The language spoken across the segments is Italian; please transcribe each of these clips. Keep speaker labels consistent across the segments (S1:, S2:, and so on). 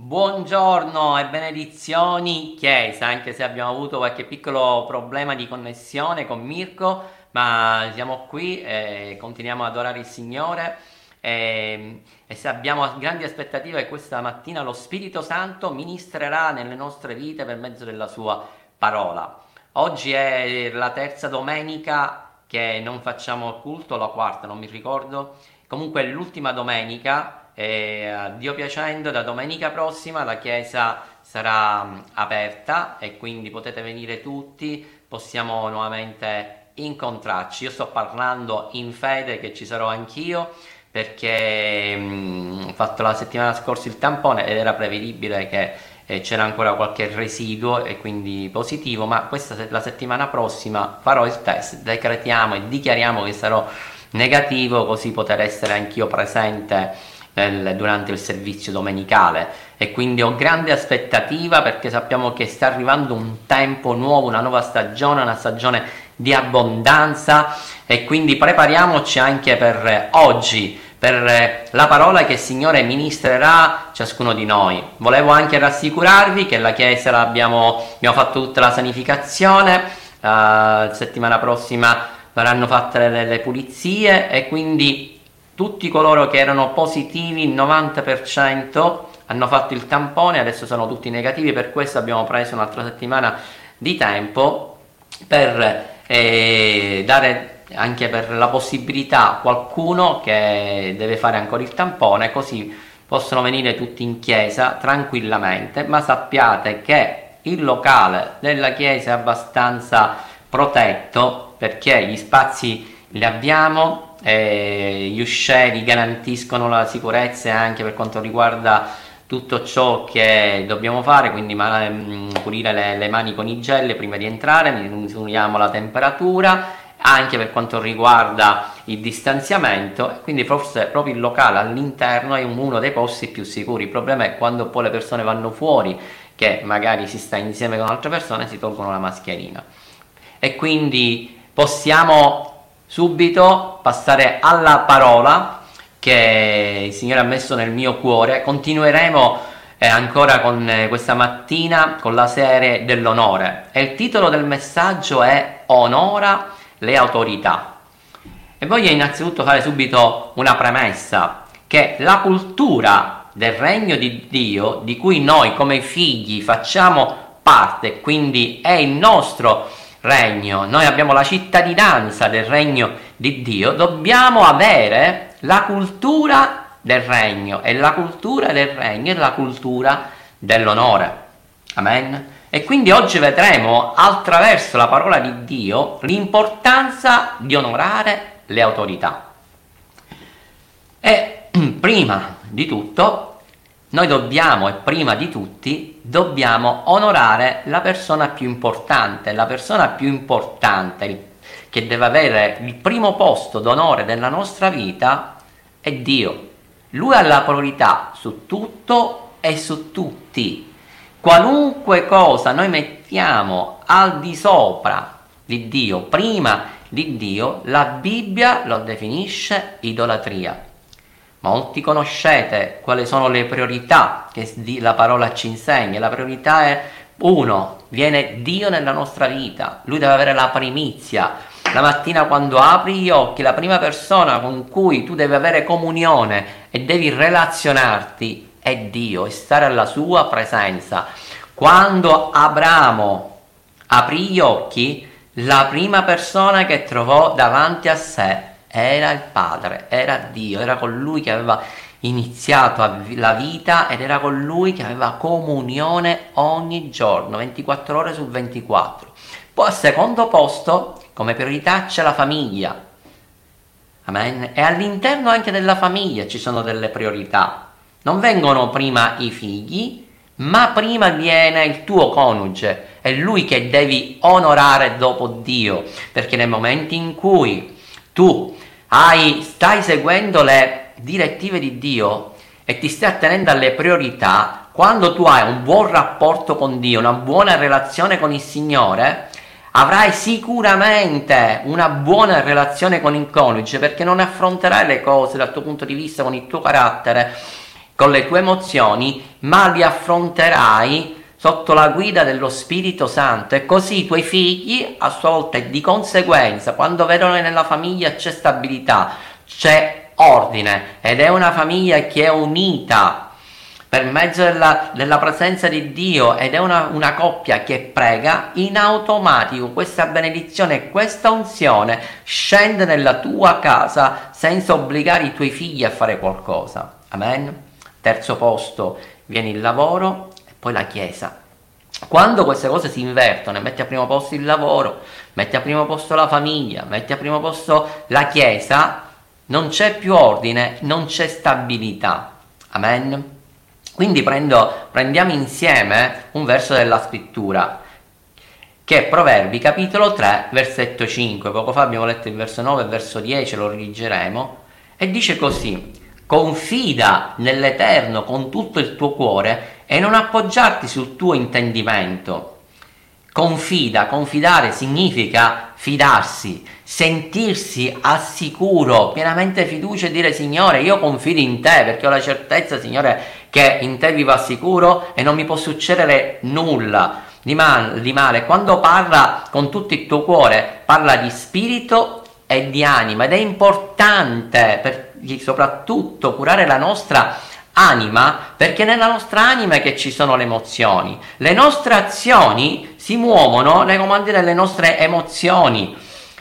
S1: Buongiorno e benedizioni Chiesa, anche se abbiamo avuto qualche piccolo problema di connessione con Mirko, ma siamo qui e continuiamo ad adorare il Signore e, e se abbiamo grandi aspettative questa mattina lo Spirito Santo ministrerà nelle nostre vite per mezzo della sua parola. Oggi è la terza domenica che non facciamo culto, la quarta non mi ricordo, comunque è l'ultima domenica e a Dio piacendo, da domenica prossima la chiesa sarà mm, aperta e quindi potete venire tutti, possiamo nuovamente incontrarci. Io sto parlando in fede che ci sarò anch'io perché mh, mm, ho fatto la settimana scorsa il tampone ed era prevedibile che eh, c'era ancora qualche residuo e quindi positivo, ma questa la settimana prossima farò il test, decretiamo e dichiariamo che sarò negativo così poter essere anch'io presente nel, durante il servizio domenicale e quindi ho grande aspettativa perché sappiamo che sta arrivando un tempo nuovo, una nuova stagione, una stagione di abbondanza e quindi prepariamoci anche per oggi per la parola che il Signore ministrerà ciascuno di noi. Volevo anche rassicurarvi che la Chiesa l'abbiamo abbiamo fatto tutta la sanificazione, la settimana prossima verranno fatte le, le pulizie e quindi tutti coloro che erano positivi, il 90% hanno fatto il tampone, adesso sono tutti negativi, per questo abbiamo preso un'altra settimana di tempo per eh, dare anche per la possibilità a qualcuno che deve fare ancora il tampone, così possono venire tutti in chiesa tranquillamente, ma sappiate che il locale della chiesa è abbastanza protetto perché gli spazi li abbiamo, eh, gli uscieri garantiscono la sicurezza anche per quanto riguarda tutto ciò che dobbiamo fare, quindi mh, pulire le, le, mani con i gel prima di entrare, misuriamo la temperatura, anche per quanto riguarda il distanziamento, quindi forse proprio il locale all'interno è uno dei posti più sicuri. Il problema è quando poi le persone vanno fuori, che magari si sta insieme con altre persone, si tolgono la mascherina. E quindi possiamo subito passare alla parola che il Signore ha messo nel mio cuore. Continueremo eh, ancora con eh, questa mattina con la serie dell'onore e il titolo del messaggio è Onora le autorità. E voglio innanzitutto fare subito una premessa che la cultura del regno di Dio di cui noi come figli facciamo parte, quindi è il nostro regno, noi abbiamo la cittadinanza del regno di Dio, dobbiamo avere la cultura del regno e la cultura del regno è la cultura dell'onore. Amen. E quindi oggi vedremo attraverso la parola di Dio l'importanza di onorare le autorità. E prima di tutto noi dobbiamo, e prima di tutti, dobbiamo onorare la persona più importante. La persona più importante che deve avere il primo posto d'onore della nostra vita è Dio. Lui ha la priorità su tutto e su tutti. Qualunque cosa noi mettiamo al di sopra di Dio, prima di Dio, la Bibbia lo definisce idolatria. Molti conoscete quali sono le priorità che la parola ci insegna. La priorità è uno, viene Dio nella nostra vita, lui deve avere la primizia. La mattina quando apri gli occhi, la prima persona con cui tu devi avere comunione e devi relazionarti è Dio e stare alla sua presenza. Quando Abramo aprì gli occhi, la prima persona che trovò davanti a sé era il Padre, era Dio, era colui che aveva iniziato la vita ed era colui che aveva comunione ogni giorno, 24 ore su 24. Poi al secondo posto, come priorità, c'è la famiglia. Amen. E all'interno anche della famiglia ci sono delle priorità. Non vengono prima i figli, ma prima viene il tuo coniuge. È lui che devi onorare dopo Dio, perché nel momento in cui tu hai, stai seguendo le direttive di Dio e ti stai attenendo alle priorità, quando tu hai un buon rapporto con Dio, una buona relazione con il Signore, avrai sicuramente una buona relazione con il coniuge perché non affronterai le cose dal tuo punto di vista con il tuo carattere con le tue emozioni, ma li affronterai sotto la guida dello Spirito Santo e così i tuoi figli a sua volta e di conseguenza quando vedono che nella famiglia c'è stabilità, c'è ordine ed è una famiglia che è unita per mezzo della, della presenza di Dio ed è una, una, coppia che prega, in automatico questa benedizione questa unzione scende nella tua casa senza obbligare i tuoi figli a fare qualcosa. Amen. Terzo posto viene il lavoro poi la Chiesa. Quando queste cose si invertono, metti a primo posto il lavoro, metti a primo posto la famiglia, metti a primo posto la Chiesa, non c'è più ordine, non c'è stabilità. Amen. Quindi prendo, prendiamo insieme un verso della scrittura che è Proverbi capitolo 3 versetto 5. Poco fa abbiamo letto il verso 9 e il verso 10, lo rileggeremo. E dice così, confida nell'Eterno con tutto il tuo cuore e non appoggiarti sul tuo intendimento. Confida, confidare significa fidarsi, sentirsi al sicuro, pienamente fiducia e dire Signore io confido in te perché ho la certezza Signore che in te vivo al sicuro e non mi può succedere nulla di, mal, di male. Quando parla con tutto il tuo cuore parla di spirito e di anima ed è importante per, soprattutto curare la nostra anima perché nella nostra anima è che ci sono le emozioni. Le nostre azioni si muovono nei comandi delle nostre emozioni.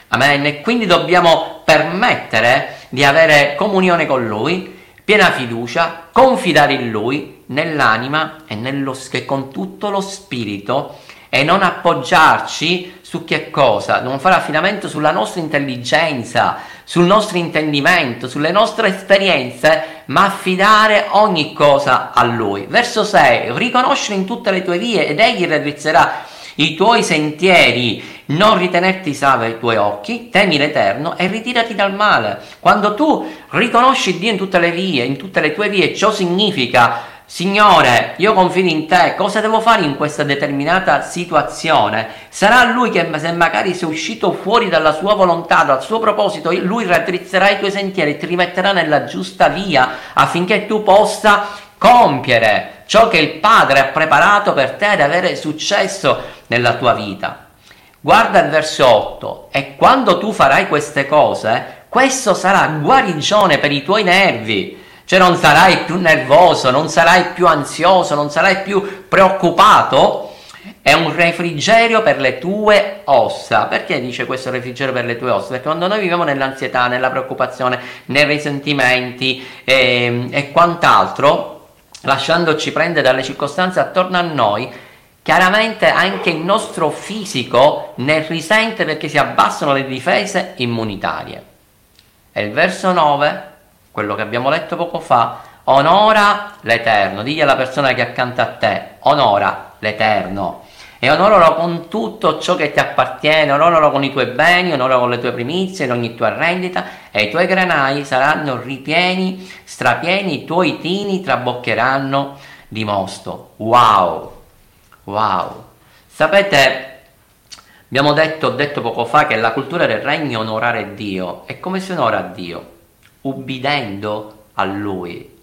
S1: Amen. E quindi dobbiamo permettere di avere comunione con Lui, piena fiducia, confidare in Lui nell'anima e, nello, e con tutto lo spirito e non appoggiarci su che cosa? Non fare affidamento sulla nostra intelligenza, sul nostro intendimento, sulle nostre esperienze, ma affidare ogni cosa a Lui. Verso 6. Riconoscere in tutte le tue vie ed Egli raddrizzerà i tuoi sentieri, non ritenerti salve ai tuoi occhi, temi l'Eterno e ritirati dal male. Quando tu riconosci Dio in tutte le vie, in tutte le tue vie, ciò significa Signore, io confido in te, cosa devo fare in questa determinata situazione? Sarà lui che se magari sei uscito fuori dalla sua volontà, dal suo proposito, lui raddrizzerà i tuoi sentieri ti rimetterà nella giusta via affinché tu possa compiere ciò che il Padre ha preparato per te ad avere successo nella tua vita. Guarda il verso 8 e quando tu farai queste cose, questo sarà guarigione per i tuoi nervi cioè non sarai più nervoso, non sarai più ansioso, non sarai più preoccupato. È un refrigerio per le tue ossa. Perché dice questo refrigerio per le tue ossa? Perché quando noi viviamo nell'ansietà, nella preoccupazione, nei risentimenti e, ehm, e quant'altro, lasciandoci prendere dalle circostanze attorno a noi, chiaramente anche il nostro fisico ne risente perché si abbassano le difese immunitarie. E il verso 9 quello che abbiamo letto poco fa, onora l'Eterno, digli alla persona che è accanto a te, onora l'Eterno e onoralo con tutto ciò che ti appartiene, onoralo con i tuoi beni, onoralo con le tue primizie, in ogni tua rendita e i tuoi granai saranno ripieni, strapieni, i tuoi tini traboccheranno di mosto. Wow! Wow! Sapete, abbiamo detto, detto poco fa che la cultura del regno è onorare Dio. E come si onora Dio? Ubbidendo a Lui.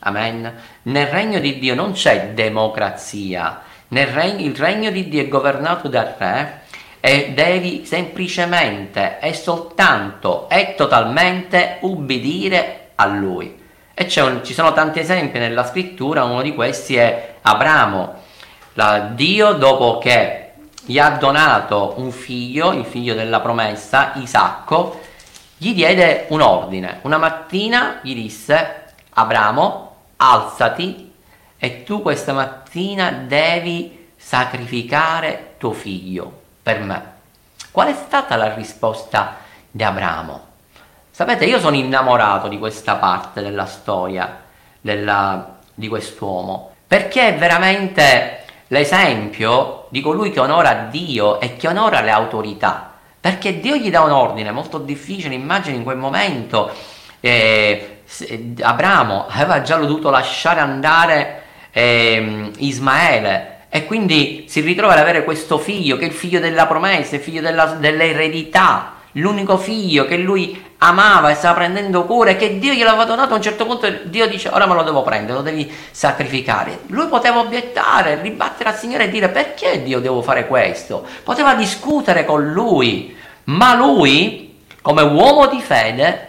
S1: Amen. Nel regno di Dio non c'è democrazia, regno, il regno di Dio è governato dal Re e devi semplicemente e soltanto e totalmente ubbidire a Lui. E un, ci sono tanti esempi nella scrittura, uno di questi è Abramo. La, Dio dopo che gli ha donato un figlio, il figlio della promessa, Isacco, gli diede un ordine. Una mattina gli disse, Abramo, alzati e tu questa mattina devi sacrificare tuo figlio per me. Qual è stata la risposta di Abramo? Sapete, io sono innamorato di questa parte della storia della, di quest'uomo, perché è veramente l'esempio di colui che onora Dio e che onora le autorità. Perché Dio gli dà un ordine molto difficile, immagini in quel momento eh, Abramo aveva già dovuto lasciare andare eh, Ismaele e quindi si ritrova ad avere questo figlio che è il figlio della promessa, il figlio della, dell'eredità, l'unico figlio che lui amava e stava prendendo cura e che Dio gliel'aveva donato, a un certo punto Dio dice ora me lo devo prendere, lo devi sacrificare. Lui poteva obiettare, ribattere al Signore e dire perché Dio devo fare questo? Poteva discutere con lui, ma lui, come uomo di fede,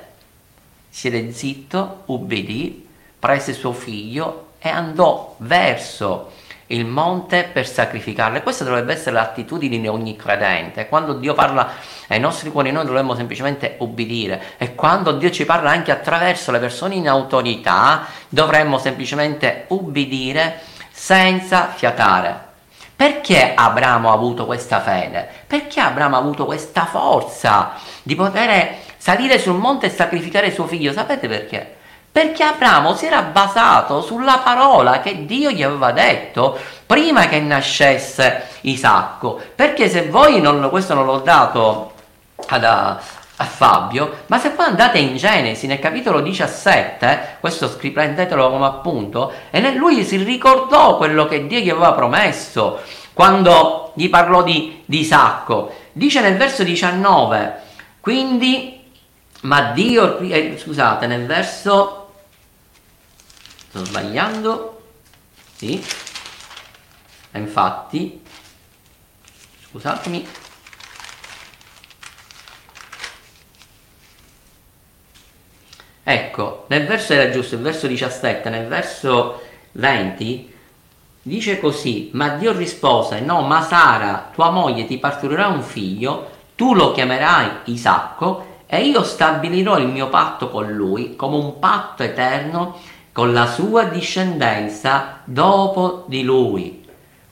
S1: siede zitto, ubbidì, prese suo figlio e andò verso il monte per sacrificarle. Questa dovrebbe essere l'attitudine di ogni credente. Quando Dio parla ai nostri cuori, noi dovremmo semplicemente ubbidire. E quando Dio ci parla anche attraverso le persone in autorità, dovremmo semplicemente ubbidire senza fiatare. Perché Abramo ha avuto questa fede? Perché Abramo ha avuto questa forza di poter salire sul monte e sacrificare suo figlio? Sapete perché? Perché Abramo si era basato sulla parola che Dio gli aveva detto prima che nascesse Isacco. Perché se voi non, questo non l'ho dato ad, a, Fabio, ma se poi andate in Genesi nel capitolo 17, questo prendetelo come appunto, e lui si ricordò quello che Dio gli aveva promesso quando gli parlò di, di Isacco. Dice nel verso 19, quindi, ma Dio, eh, scusate, nel verso sto sbagliando. Sì. E infatti. Scusatemi. Ecco nel verso era giusto il verso 17 nel verso 20 dice così ma Dio rispose no ma Sara tua moglie ti partorirà un figlio tu lo chiamerai Isacco e io stabilirò il mio patto con lui come un patto eterno con la sua discendenza dopo di lui.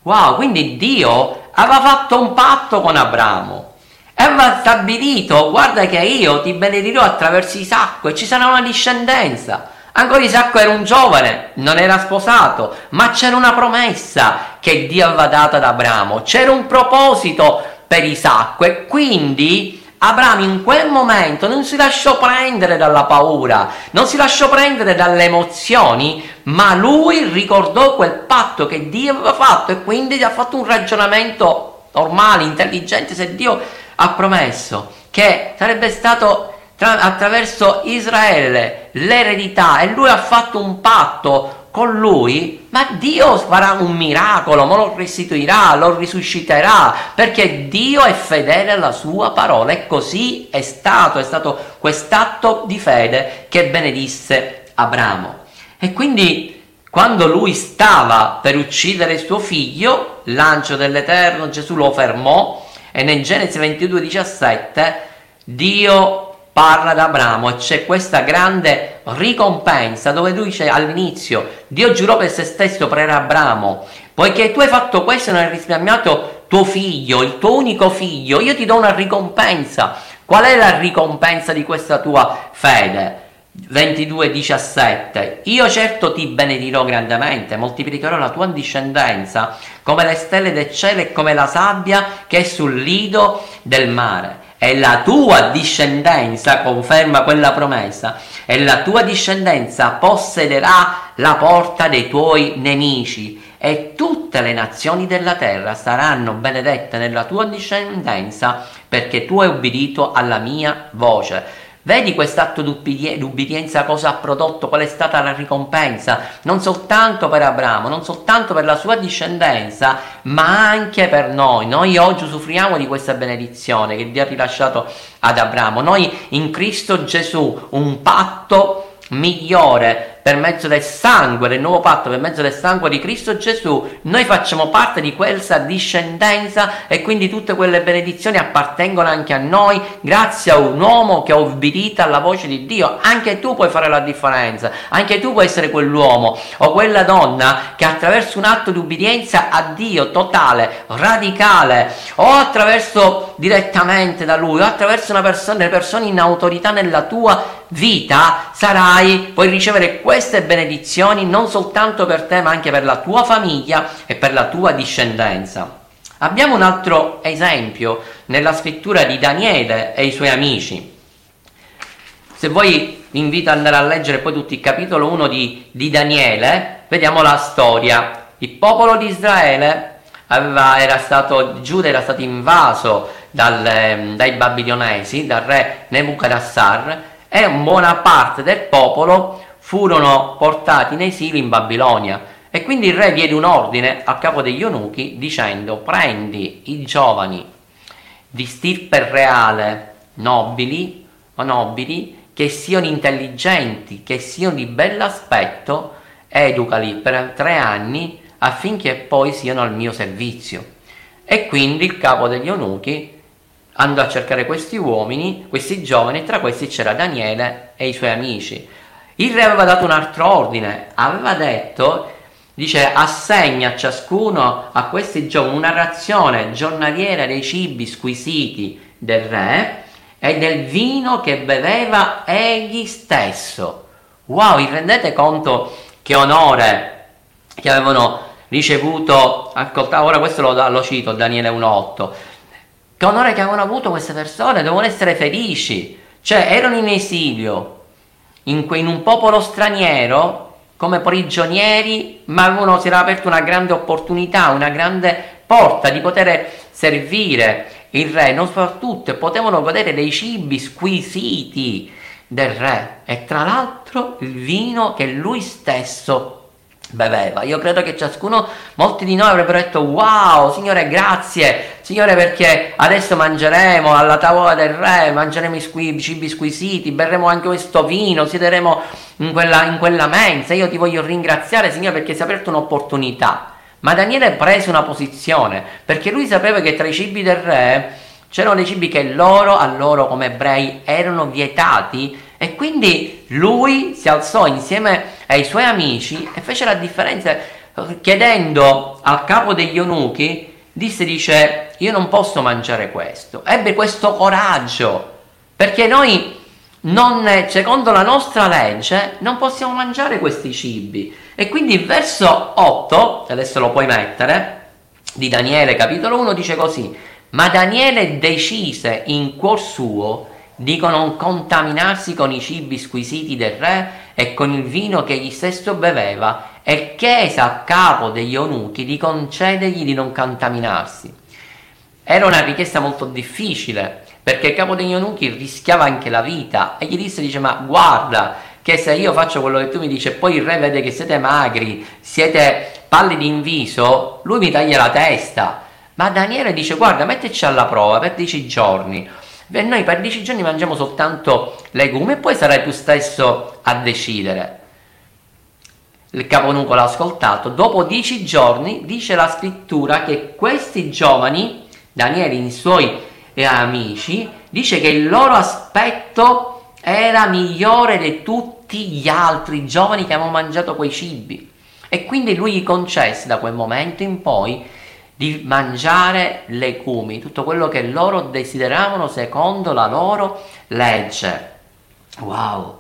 S1: Wow, quindi Dio aveva fatto un patto con Abramo e aveva stabilito, guarda che io ti benedirò attraverso Isacco e ci sarà una discendenza. Ancora Isacco era un giovane, non era sposato, ma c'era una promessa che Dio aveva data ad Abramo, c'era un proposito per Isacco e quindi Abramo in quel momento non si lasciò prendere dalla paura, non si lasciò prendere dalle emozioni, ma lui ricordò quel patto che Dio aveva fatto e quindi ha fatto un ragionamento normale, intelligente, se Dio ha promesso che sarebbe stato tra- attraverso Israele l'eredità e lui ha fatto un patto con lui, ma Dio farà un miracolo, ma lo restituirà, lo risusciterà, perché Dio è fedele alla sua parola e così è stato, è stato quest'atto di fede che benedisse Abramo. E quindi quando lui stava per uccidere suo figlio, l'angelo dell'Eterno Gesù lo fermò e nel Genesi 22, 17 Dio parla ad Abramo e c'è questa grande ricompensa dove lui dice all'inizio Dio giurò per se stesso per Abramo poiché tu hai fatto questo e non hai risparmiato tuo figlio, il tuo unico figlio, io ti do una ricompensa. Qual è la ricompensa di questa tua fede? 22:17 Io certo ti benedirò grandemente, moltiplicherò la tua discendenza come le stelle del cielo e come la sabbia che è sul lido del mare e la tua discendenza, conferma quella promessa, e la tua discendenza possederà la porta dei tuoi nemici e tutte le nazioni della terra saranno benedette nella tua discendenza perché tu hai ubbidito alla mia voce. Vedi quest'atto di ubbidienza cosa ha prodotto, qual è stata la ricompensa, non soltanto per Abramo, non soltanto per la sua discendenza, ma anche per noi. Noi oggi usufruiamo di questa benedizione che Dio ha rilasciato ad Abramo. Noi in Cristo Gesù un patto migliore per mezzo del sangue del nuovo patto, per mezzo del sangue di Cristo Gesù, noi facciamo parte di questa discendenza e quindi tutte quelle benedizioni appartengono anche a noi grazie a un uomo che ha obbedito alla voce di Dio. Anche tu puoi fare la differenza, anche tu puoi essere quell'uomo o quella donna che attraverso un atto di ubbidienza a Dio totale, radicale o attraverso direttamente da Lui o attraverso una persona, delle persone in autorità nella tua vita sarai, puoi ricevere queste benedizioni non soltanto per te ma anche per la tua famiglia e per la tua discendenza. Abbiamo un altro esempio nella scrittura di Daniele e i suoi amici. Se voi vi invito ad andare a leggere poi tutto il capitolo 1 di, di Daniele, vediamo la storia. Il popolo di Israele aveva, era stato, Giuda era stato invaso dal, ehm, dai babilonesi, dal re Nebuchadnezzar, e buona parte del popolo furono portati in esilio in Babilonia. E quindi il re diede un ordine al capo degli eunuchi dicendo prendi i giovani di stirpe reale, nobili o nobili, che siano intelligenti, che siano di bell'aspetto, educali per tre anni affinché poi siano al mio servizio. E quindi il capo degli eunuchi andò a cercare questi uomini, questi giovani, tra questi c'era Daniele e i suoi amici. Il re aveva dato un altro ordine, aveva detto, dice, assegna a ciascuno, a questi giovani, una razione giornaliera dei cibi squisiti del re e del vino che beveva egli stesso. Wow, vi rendete conto che onore che avevano ricevuto, ascolta, ora questo lo, lo cito, Daniele 1.8, che onore che avevano avuto queste persone, devono essere felici, cioè erano in esilio, in, in un popolo straniero, come prigionieri, ma avevano, si era aperta una grande opportunità, una grande porta di poter servire il re, non soprattutto, potevano godere dei cibi squisiti del re. E tra l'altro il vino che lui stesso beveva. Io credo che ciascuno, molti di noi avrebbero detto wow, Signore grazie, Signore perché adesso mangeremo alla tavola del re, mangeremo i squi- cibi squisiti, berremo anche questo vino, siederemo in quella, in quella mensa. Io ti voglio ringraziare Signore perché si è aperta un'opportunità. Ma Daniele prese una posizione perché lui sapeva che tra i cibi del re c'erano dei cibi che loro, a loro come ebrei, erano vietati e quindi lui si alzò insieme ai suoi amici e fece la differenza chiedendo al capo degli eunuchi, disse, dice, io non posso mangiare questo. Ebbe questo coraggio, perché noi, non, secondo la nostra legge, non possiamo mangiare questi cibi. E quindi il verso 8, adesso lo puoi mettere, di Daniele capitolo 1 dice così, ma Daniele decise in cuor suo di non contaminarsi con i cibi squisiti del re e con il vino che egli stesso beveva e chiese a capo degli eunuchi di concedergli di non contaminarsi. Era una richiesta molto difficile perché il capo degli eunuchi rischiava anche la vita e gli disse, dice, ma guarda che se io faccio quello che tu mi dici e poi il re vede che siete magri, siete pallidi in viso, lui mi taglia la testa. Ma Daniele dice, guarda, mettici alla prova per dieci giorni e noi per dieci giorni mangiamo soltanto legumi e poi sarai tu stesso a decidere. Il caponuco l'ha ascoltato. Dopo dieci giorni dice la scrittura che questi giovani, Daniele e i suoi eh, amici, dice che il loro aspetto era migliore di tutti gli altri giovani che avevano mangiato quei cibi. E quindi lui gli concesse da quel momento in poi di mangiare legumi, tutto quello che loro desideravano secondo la loro legge. Wow!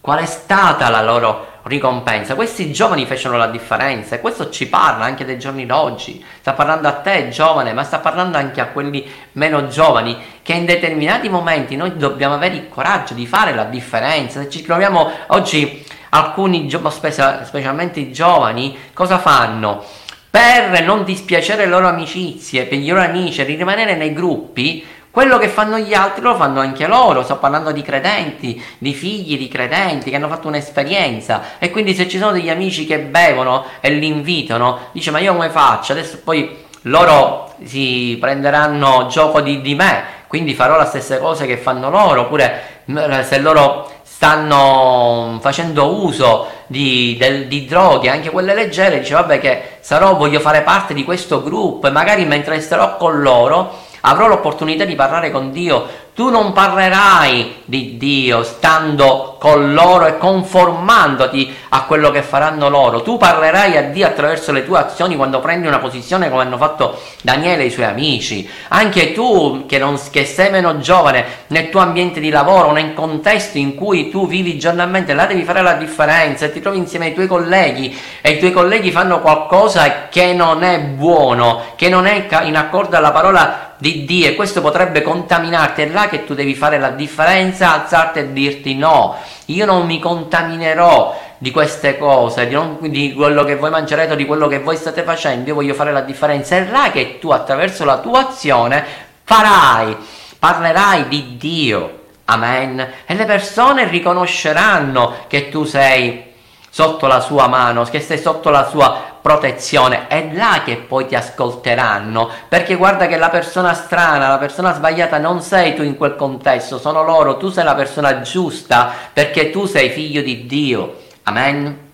S1: Qual è stata la loro ricompensa? Questi giovani fecero la differenza e questo ci parla anche dei giorni d'oggi. Sta parlando a te, giovane, ma sta parlando anche a quelli meno giovani che in determinati momenti noi dobbiamo avere il coraggio di fare la differenza. Se ci troviamo oggi alcuni, specialmente i giovani, cosa fanno? Per non dispiacere le loro amicizie, per i loro amici, rimanere nei gruppi, quello che fanno gli altri lo fanno anche loro. Sto parlando di credenti, di figli di credenti che hanno fatto un'esperienza. E quindi se ci sono degli amici che bevono e li invitano, dice: Ma io come faccio? Adesso poi loro si prenderanno gioco di, di me, quindi farò la stessa cosa che fanno loro. Oppure se loro stanno facendo uso di, del, di, droghe, anche quelle leggere, dice vabbè che sarò, voglio fare parte di questo gruppo e magari mentre starò con loro avrò l'opportunità di parlare con Dio tu non parlerai di Dio stando con loro e conformandoti a quello che faranno loro. Tu parlerai a Dio attraverso le tue azioni quando prendi una posizione come hanno fatto Daniele e i suoi amici. Anche tu che, non, che sei meno giovane nel tuo ambiente di lavoro, nel contesto in cui tu vivi giornalmente, là devi fare la differenza e ti trovi insieme ai tuoi colleghi e i tuoi colleghi fanno qualcosa che non è buono, che non è in accordo alla parola di Dio e questo potrebbe contaminarti, è là che tu devi fare la differenza, alzarti e dirti no, io non mi contaminerò di queste cose, di, non, di quello che voi mangerete di quello che voi state facendo, io voglio fare la differenza, è là che tu attraverso la tua azione farai, parlerai di Dio. Amen. E le persone riconosceranno che tu sei sotto la sua mano, che sei sotto la sua protezione, è là che poi ti ascolteranno, perché guarda che la persona strana, la persona sbagliata non sei tu in quel contesto, sono loro, tu sei la persona giusta, perché tu sei figlio di Dio. Amen.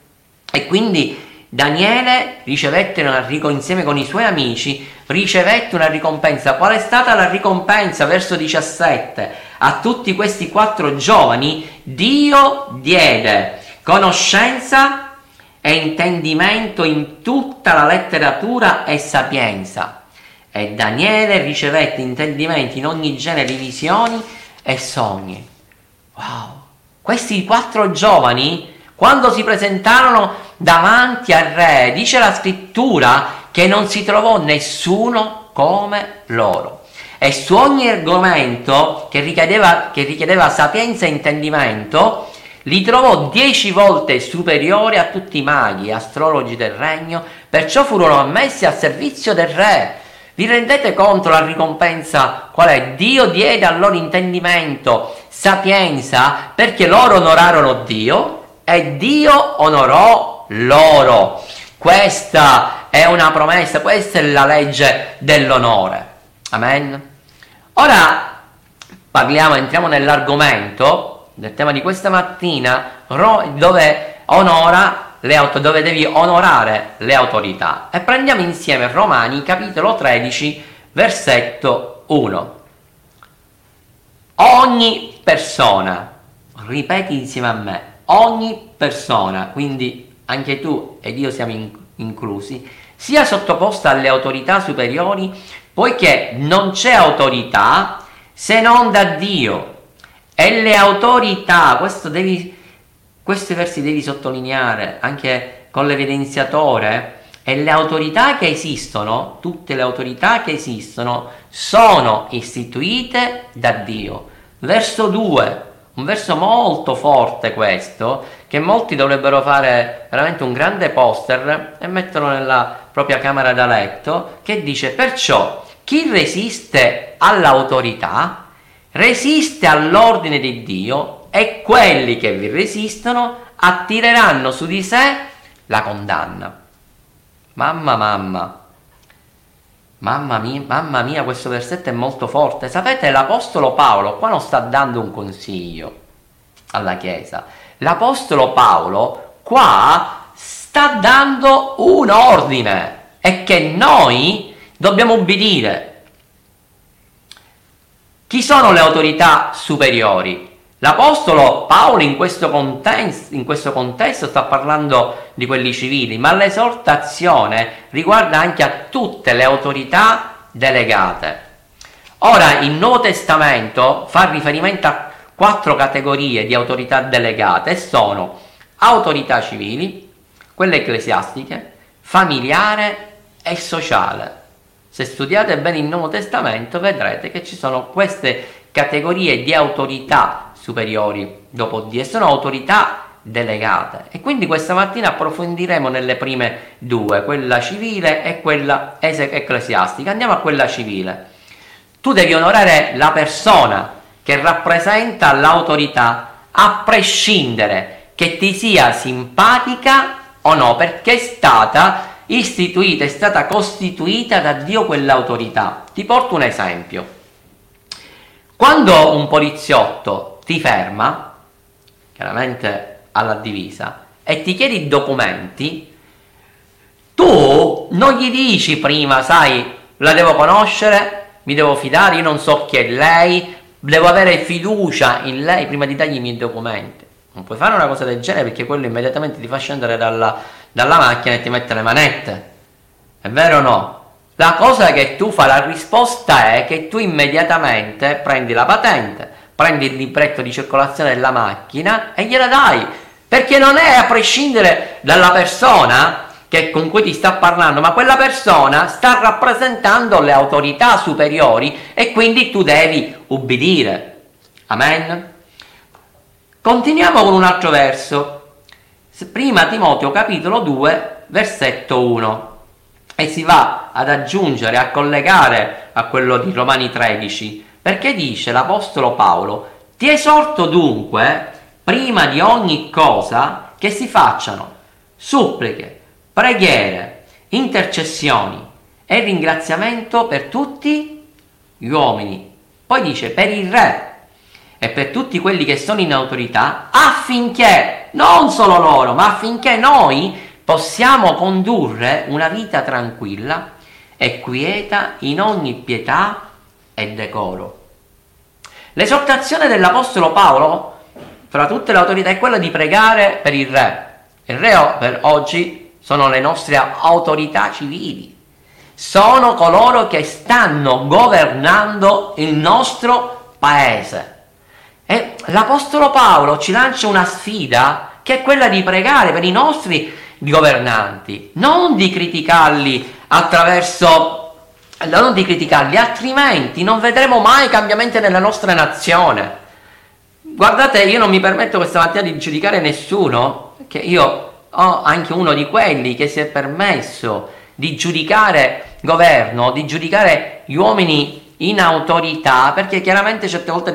S1: E quindi Daniele ricevette ricompensa insieme con i suoi amici, ricevette una ricompensa. Qual è stata la ricompensa? Verso 17. A tutti questi quattro giovani Dio diede conoscenza e intendimento in tutta la letteratura e sapienza. E Daniele ricevette intendimenti in ogni genere di visioni e sogni. Wow! Questi quattro giovani, quando si presentarono davanti al re, dice la scrittura che non si trovò nessuno come loro. E su ogni argomento che richiedeva, che richiedeva sapienza e intendimento, li trovò dieci volte superiori a tutti i maghi e astrologi del regno, perciò furono ammessi al servizio del re. Vi rendete conto la ricompensa qual è? Dio diede al loro intendimento, sapienza, perché loro onorarono Dio e Dio onorò loro. Questa è una promessa, questa è la legge dell'onore. Amen. Ora parliamo, entriamo nell'argomento del tema di questa mattina, dove, onora le auto, dove devi onorare le autorità. E prendiamo insieme Romani capitolo 13, versetto 1. Ogni persona, ripeti insieme a me, ogni persona, quindi anche tu ed io siamo in, inclusi, sia sottoposta alle autorità superiori, poiché non c'è autorità se non da Dio e le autorità, devi, questi versi devi sottolineare anche con l'evidenziatore, e le autorità che esistono, tutte le autorità che esistono, sono istituite da Dio. Verso 2, un verso molto forte questo, che molti dovrebbero fare veramente un grande poster e metterlo nella propria camera da letto, che dice perciò chi resiste all'autorità resiste all'ordine di Dio e quelli che vi resistono attireranno su di sé la condanna. Mamma, mamma, mamma mia, mamma mia, questo versetto è molto forte. Sapete, l'Apostolo Paolo qua non sta dando un consiglio alla Chiesa. L'Apostolo Paolo qua sta dando un ordine e che noi dobbiamo ubbidire. Chi sono le autorità superiori? L'Apostolo Paolo in questo, contesto, in questo contesto sta parlando di quelli civili, ma l'esortazione riguarda anche a tutte le autorità delegate. Ora, il Nuovo Testamento fa riferimento a quattro categorie di autorità delegate sono autorità civili, quelle ecclesiastiche, familiare e sociale. Se studiate bene il Nuovo Testamento vedrete che ci sono queste categorie di autorità superiori dopo e sono autorità delegate. E quindi questa mattina approfondiremo nelle prime due, quella civile e quella ecclesiastica. Andiamo a quella civile. Tu devi onorare la persona che rappresenta l'autorità a prescindere che ti sia simpatica o no, perché è stata istituita, è stata costituita da Dio quell'autorità. Ti porto un esempio. Quando un poliziotto ti ferma, chiaramente alla divisa, e ti chiede i documenti, tu non gli dici prima, sai, la devo conoscere, mi devo fidare, io non so chi è lei, devo avere fiducia in lei prima di dargli i miei documenti. Non puoi fare una cosa del genere perché quello immediatamente ti fa scendere dalla, dalla macchina e ti mette le manette. È vero o no? La cosa che tu fai, la risposta è che tu immediatamente prendi la patente, prendi il libretto di circolazione della macchina e gliela dai. Perché non è a prescindere dalla persona che con cui ti sta parlando, ma quella persona sta rappresentando le autorità superiori e quindi tu devi ubbidire. Amen. Continuiamo con un altro verso. Prima Timoteo capitolo 2, versetto 1. e si va ad aggiungere, a collegare a quello di Romani 13, perché dice l'Apostolo Paolo, ti esorto dunque, prima di ogni cosa, che si facciano suppliche, preghiere, intercessioni e ringraziamento per tutti gli uomini. Poi dice per il re e per tutti quelli che sono in autorità affinché, non solo loro, ma affinché noi possiamo condurre una vita tranquilla e quieta in ogni pietà e decoro. L'esortazione dell'Apostolo Paolo, fra tutte le autorità, è quella di pregare per il re. Il re per oggi sono le nostre autorità civili, sono coloro che stanno governando il nostro paese. E l'Apostolo Paolo ci lancia una sfida che è quella di pregare per i nostri governanti, non di criticarli attraverso non di criticarli, altrimenti non vedremo mai cambiamenti nella nostra nazione. Guardate, io non mi permetto questa mattina di giudicare nessuno, che io ho anche uno di quelli che si è permesso di giudicare governo, di giudicare gli uomini in autorità, perché chiaramente certe volte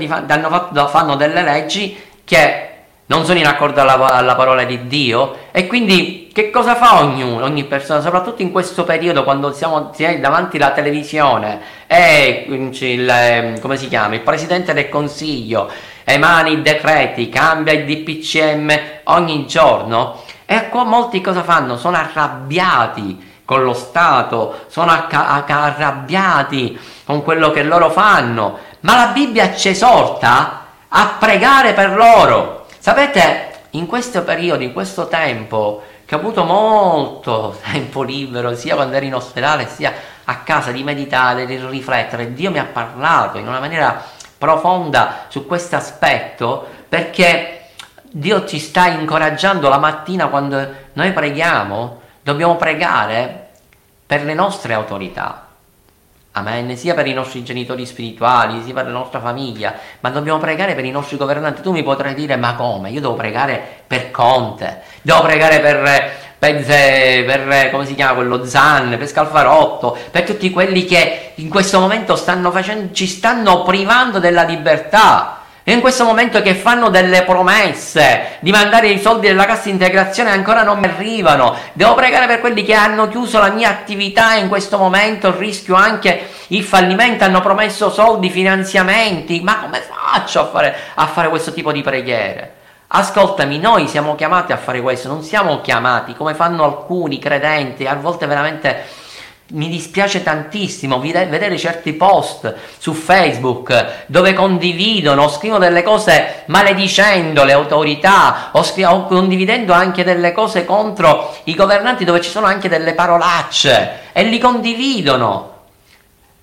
S1: fanno delle leggi che non sono in accordo alla, alla, parola di Dio e quindi che cosa fa ognuno, ogni persona, soprattutto in questo periodo quando siamo davanti alla televisione e il, ehm, come si chiama, il Presidente del Consiglio emana i decreti, cambia il DPCM ogni giorno e qua molti cosa fanno? Sono arrabbiati con lo Stato, sono arrabbiati con quello che loro fanno, ma la Bibbia ci esorta a pregare per loro. Sapete, in questo periodo, in questo tempo, che ho avuto molto tempo libero, sia quando ero in ospedale, sia a casa, di meditare, di riflettere, Dio mi ha parlato in una maniera profonda su questo aspetto, perché Dio ci sta incoraggiando la mattina quando noi preghiamo, dobbiamo pregare per le nostre autorità, Amen, sia per i nostri genitori spirituali, sia per la nostra famiglia, ma dobbiamo pregare per i nostri governanti. Tu mi potrai dire, ma come? Io devo pregare per Conte, devo pregare per, per, per come si chiama quello Zan, per Scalfarotto, per tutti quelli che in questo momento stanno facendo, ci stanno privando della libertà. In questo momento che fanno delle promesse di mandare i soldi della cassa integrazione ancora non mi arrivano. Devo pregare per quelli che hanno chiuso la mia attività in questo momento rischio anche il fallimento, hanno promesso soldi, finanziamenti. Ma come faccio a fare, a fare questo tipo di preghiere? Ascoltami, noi siamo chiamati a fare questo, non siamo chiamati come fanno alcuni credenti, a volte veramente mi dispiace tantissimo vedere certi post su Facebook dove condividono, scrivono delle cose maledicendo le autorità o, scri- o condividendo anche delle cose contro i governanti dove ci sono anche delle parolacce e li condividono.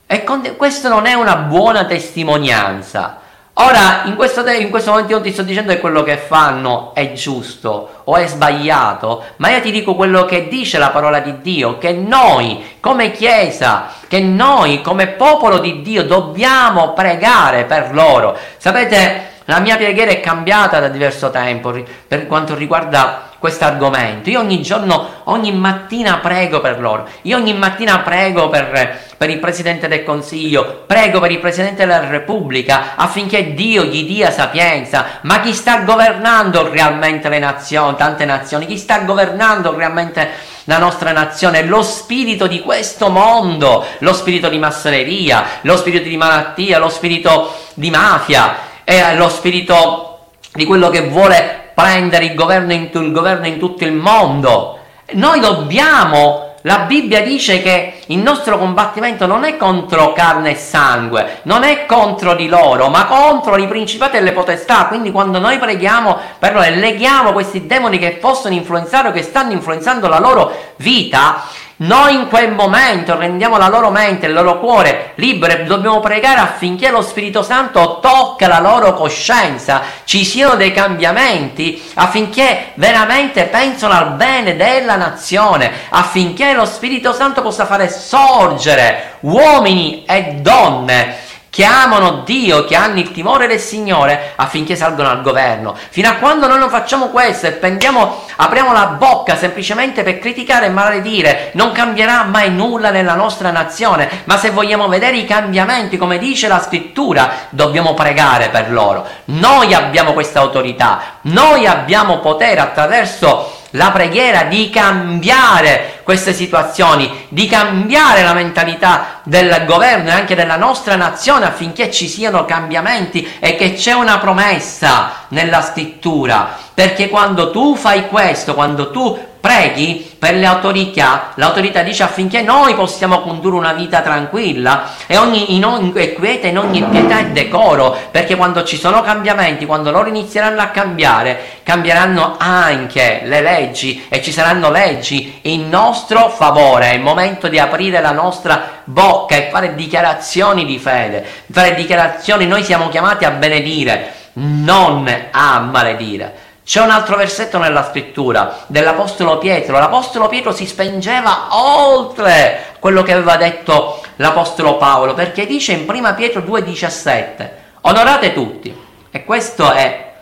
S1: E con- questo non è una buona testimonianza. Ora, in questo, te- in questo momento io ti sto dicendo che quello che fanno è giusto o è sbagliato, ma io ti dico quello che dice la parola di Dio, che noi come Chiesa, che noi come popolo di Dio dobbiamo pregare per loro. Sapete, la mia preghiera è cambiata da diverso tempo per quanto riguarda questo argomento. Io ogni giorno, ogni mattina prego per loro. Io ogni mattina prego per, per, il Presidente del Consiglio, prego per il Presidente della Repubblica affinché Dio gli dia sapienza. Ma chi sta governando realmente le nazioni, tante nazioni? Chi sta governando realmente la nostra nazione? Lo spirito di questo mondo, lo spirito di massoneria, lo spirito di malattia, lo spirito di mafia, e lo spirito di quello che vuole prendere il governo, in, il governo in tutto il mondo. Noi dobbiamo la Bibbia dice che il nostro combattimento non è contro carne e sangue, non è contro di loro, ma contro i principati e le potestà. Quindi quando noi preghiamo per loro e leghiamo questi demoni che possono influenzare o che stanno influenzando la loro vita, noi in quel momento rendiamo la loro mente, il loro cuore libero e dobbiamo pregare affinché lo Spirito Santo tocca la loro coscienza, ci siano dei cambiamenti, affinché veramente pensano al bene della nazione, affinché lo Spirito Santo possa fare sorgere uomini e donne che amano Dio, che hanno il timore del Signore affinché salgano al governo. Fino a quando noi non facciamo questo e prendiamo, apriamo la bocca semplicemente per criticare e maledire, non cambierà mai nulla nella nostra nazione. Ma se vogliamo vedere i cambiamenti, come dice la scrittura, dobbiamo pregare per loro. Noi abbiamo questa autorità, noi abbiamo potere attraverso la preghiera di cambiare queste situazioni, di cambiare la mentalità del governo e anche della nostra nazione affinché ci siano cambiamenti e che c'è una promessa nella scrittura, perché quando tu fai questo, quando tu preghi per le autorità, l'autorità dice affinché noi possiamo condurre una vita tranquilla e, ogni, in ogni, e quieta in ogni pietà e decoro, perché quando ci sono cambiamenti, quando loro inizieranno a cambiare, cambieranno anche le leggi e ci saranno leggi in nostro favore. È il momento di aprire la nostra bocca e fare dichiarazioni di fede, fare dichiarazioni, noi siamo chiamati a benedire, non a maledire. C'è un altro versetto nella scrittura dell'Apostolo Pietro. L'Apostolo Pietro si spengeva oltre quello che aveva detto l'Apostolo Paolo, perché dice in 1 Pietro 2,17: Onorate tutti. E questo è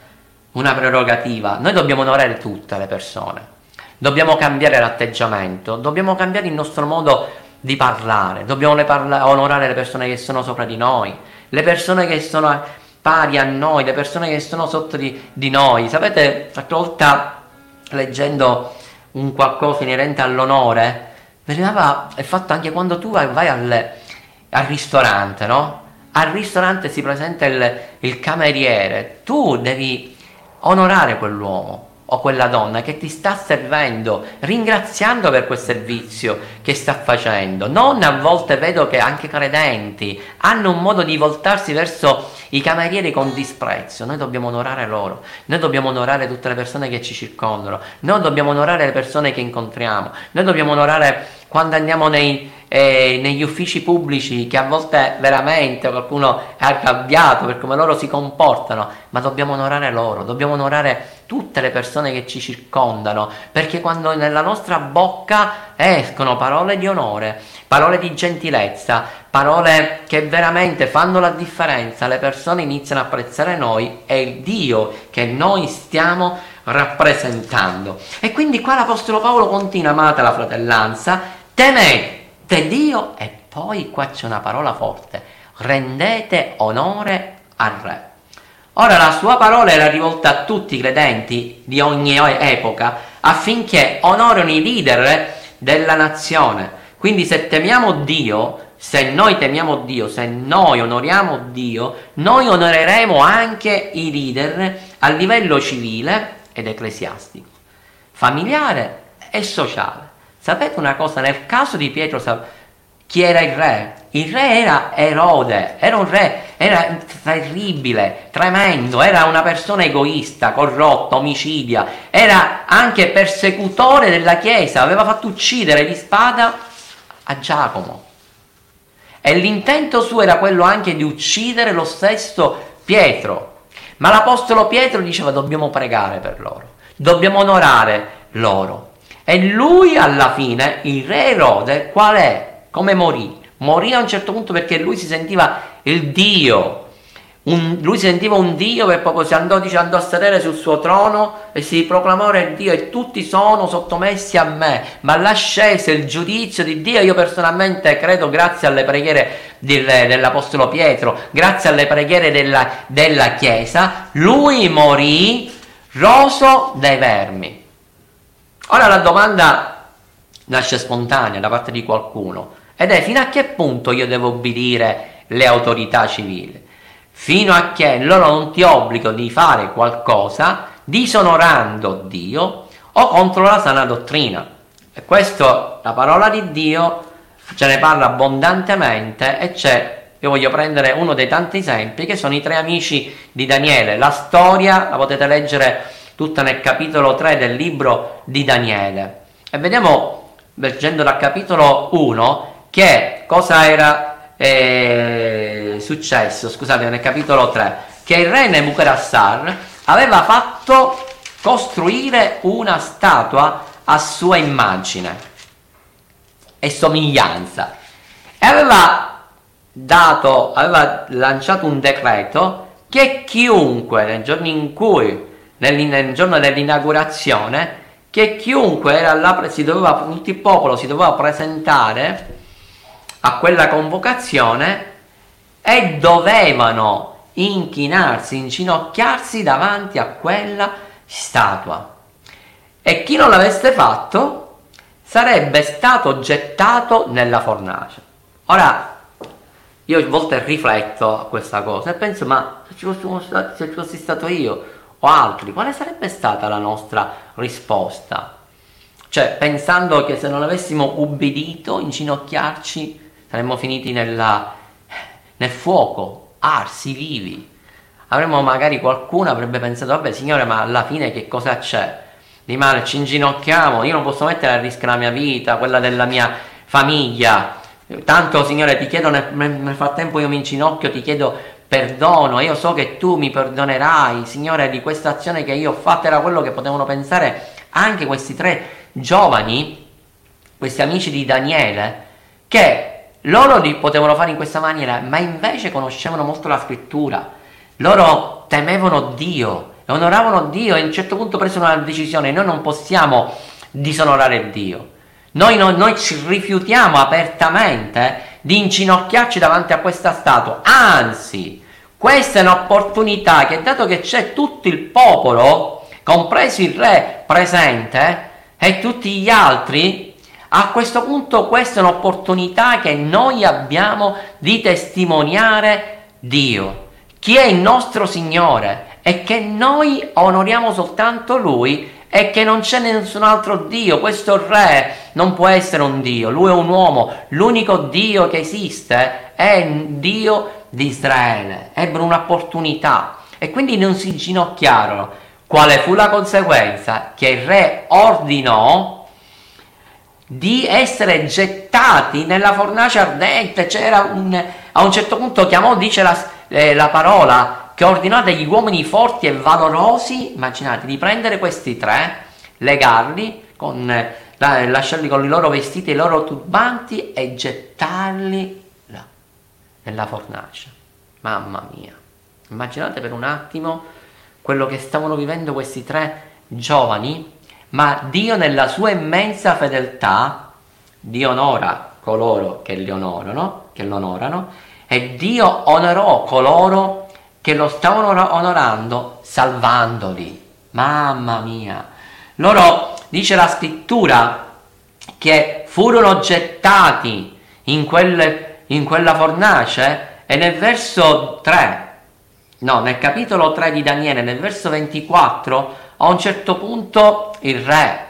S1: una prerogativa. Noi dobbiamo onorare tutte le persone. Dobbiamo cambiare l'atteggiamento, dobbiamo cambiare il nostro modo di parlare, dobbiamo parla- onorare le persone che sono sopra di noi, le persone che sono pari a noi, le persone che sono sotto di, di noi. Sapete, l'altra volta leggendo un qualcosa inerente all'onore, veniva, è fatto anche quando tu vai, vai al, al, ristorante, no? Al ristorante si presenta il, il cameriere, tu devi onorare quell'uomo o quella donna che ti sta servendo, ringraziando per quel servizio che sta facendo. Non a volte vedo che anche credenti hanno un modo di voltarsi verso i camerieri con disprezzo. Noi dobbiamo onorare loro, noi dobbiamo onorare tutte le persone che ci circondano, noi dobbiamo onorare le persone che incontriamo, noi dobbiamo onorare quando andiamo nei, eh, negli uffici pubblici che a volte veramente qualcuno è arrabbiato per come loro si comportano, ma dobbiamo onorare loro, dobbiamo onorare tutte le persone che ci circondano, perché quando nella nostra bocca escono parole di onore, parole di gentilezza, parole che veramente fanno la differenza, le persone iniziano a apprezzare noi e il Dio che noi stiamo rappresentando. E quindi qua l'Apostolo Paolo continua, amate la fratellanza, temete Dio e poi qua c'è una parola forte, rendete onore al Re. Ora la sua parola era rivolta a tutti i credenti di ogni epoca affinché onorino i leader della nazione. Quindi se temiamo Dio, se noi temiamo Dio, se noi onoriamo Dio, noi onoreremo anche i leader a livello civile ed ecclesiastico, familiare e sociale. Sapete una cosa? Nel caso di Pietro, chi era il re? Il re era Erode, era un re, era terribile, tremendo, era una persona egoista, corrotta, omicidia, era anche persecutore della Chiesa, aveva fatto uccidere di spada a Giacomo. E l'intento suo era quello anche di uccidere lo stesso Pietro. Ma l'Apostolo Pietro diceva dobbiamo pregare per loro, dobbiamo onorare loro. E lui alla fine, il re Erode, qual è? come morì. Morì a un certo punto perché lui si sentiva il Dio. Un, lui sentiva un Dio e proprio si andò, dice, andò a sedere sul suo trono e si proclamò il Dio e tutti sono sottomessi a me. Ma là scese il giudizio di Dio. Io personalmente credo, grazie alle preghiere del, dell'Apostolo Pietro, grazie alle preghiere della, della Chiesa, lui morì roso dai vermi. Ora la domanda nasce spontanea da parte di qualcuno. Ed è fino a che punto io devo obbedire le autorità civili? Fino a che loro non ti obbligano di fare qualcosa disonorando Dio o contro la sana dottrina. E questo, la parola di Dio, ce ne parla abbondantemente e c'è io voglio prendere uno dei tanti esempi che sono i tre amici di Daniele. La storia la potete leggere tutta nel capitolo 3 del libro di Daniele. E vediamo, leggendo dal capitolo 1, che cosa era eh, successo, scusate, nel capitolo 3, che il re Nebuchadnezzar aveva fatto costruire una statua a sua immagine e somiglianza e aveva dato, aveva lanciato un decreto che chiunque nel giorno in cui, nel, giorno dell'inaugurazione, che chiunque era là, si doveva, tutto il popolo si doveva presentare a quella convocazione e dovevano inchinarsi, inginocchiarsi davanti a quella statua. E chi non l'avesse fatto sarebbe stato gettato nella fornace. Ora, io a volte rifletto a questa cosa e penso, ma se ci fossi stato io o altri, quale sarebbe stata la nostra risposta? Cioè, pensando che se non avessimo ubbidito, inginocchiarci, saremmo finiti nella, nel fuoco, arsi vivi. Avremmo magari qualcuno avrebbe pensato, vabbè signore, ma alla fine che cosa c'è? Di male ci inginocchiamo, io non posso mettere a rischio la mia vita, quella della mia famiglia, Tanto Signore ti chiedo nel, nel frattempo io mi inginocchio, ti chiedo perdono, io so che tu mi perdonerai, Signore, di questa azione che io ho fatto, era quello che potevano pensare anche questi tre giovani, questi amici di Daniele, che loro li potevano fare in questa maniera, ma invece conoscevano molto la scrittura, loro temevano Dio, onoravano Dio e a un certo punto presero una decisione, noi non possiamo disonorare Dio. Noi, noi, noi ci rifiutiamo apertamente di inginocchiarci davanti a questa statua, anzi, questa è un'opportunità che dato che c'è tutto il popolo, compreso il re presente e tutti gli altri, a questo punto questa è un'opportunità che noi abbiamo di testimoniare Dio, chi è il nostro Signore e che noi onoriamo soltanto Lui e che non c'è nessun altro Dio, questo re non può essere un Dio, lui è un uomo, l'unico Dio che esiste è Dio di Israele, ebbero un'opportunità. E quindi non si inginocchiarono. Quale fu la conseguenza? Che il re ordinò di essere gettati nella fornace ardente, c'era un, a un certo punto chiamò, dice la, eh, la parola, che ordinate agli uomini forti e valorosi, immaginate, di prendere questi tre, legarli, con, eh, lasciarli con i loro vestiti e i loro turbanti e gettarli là, nella fornace. Mamma mia, immaginate per un attimo quello che stavano vivendo questi tre giovani, ma Dio nella sua immensa fedeltà, Dio onora coloro che li onorano, che lo e Dio onorò coloro che lo stavano onorando salvandoli. Mamma mia. Loro, dice la scrittura, che furono gettati in, quelle, in quella fornace e nel verso 3, no, nel capitolo 3 di Daniele, nel verso 24, a un certo punto il re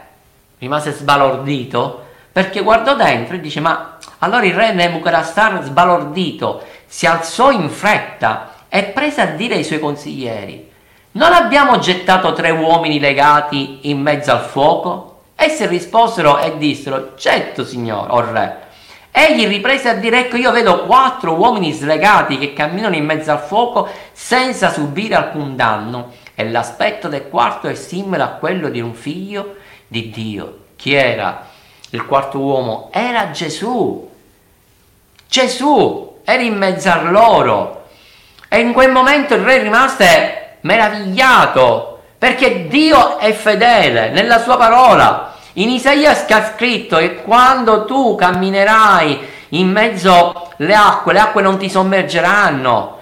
S1: rimase sbalordito perché guardò dentro e dice ma allora il re Nebuchadnezzar sbalordito si alzò in fretta e prese a dire ai suoi consiglieri, non abbiamo gettato tre uomini legati in mezzo al fuoco? Essi risposero e dissero, certo signore, o re. Egli riprese a dire, ecco io vedo quattro uomini slegati che camminano in mezzo al fuoco senza subire alcun danno e l'aspetto del quarto è simile a quello di un figlio di Dio. Chi era il quarto uomo? Era Gesù. Gesù era in mezzo a loro e in quel momento il re rimase meravigliato perché Dio è fedele nella sua parola. In Isaia ha scritto che quando tu camminerai in mezzo alle acque, le acque non ti sommergeranno.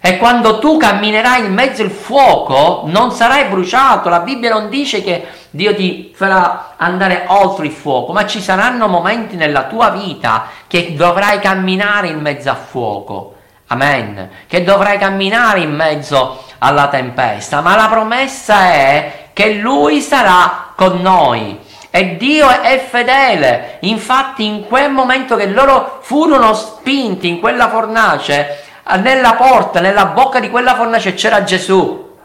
S1: E quando tu camminerai in mezzo al fuoco non sarai bruciato. La Bibbia non dice che Dio ti farà andare oltre il fuoco, ma ci saranno momenti nella tua vita che dovrai camminare in mezzo al fuoco. Amen. Che dovrai camminare in mezzo alla tempesta, ma la promessa è che Lui sarà con noi. E Dio è fedele. Infatti in quel momento che loro furono spinti in quella fornace, nella porta, nella bocca di quella fornace c'era Gesù.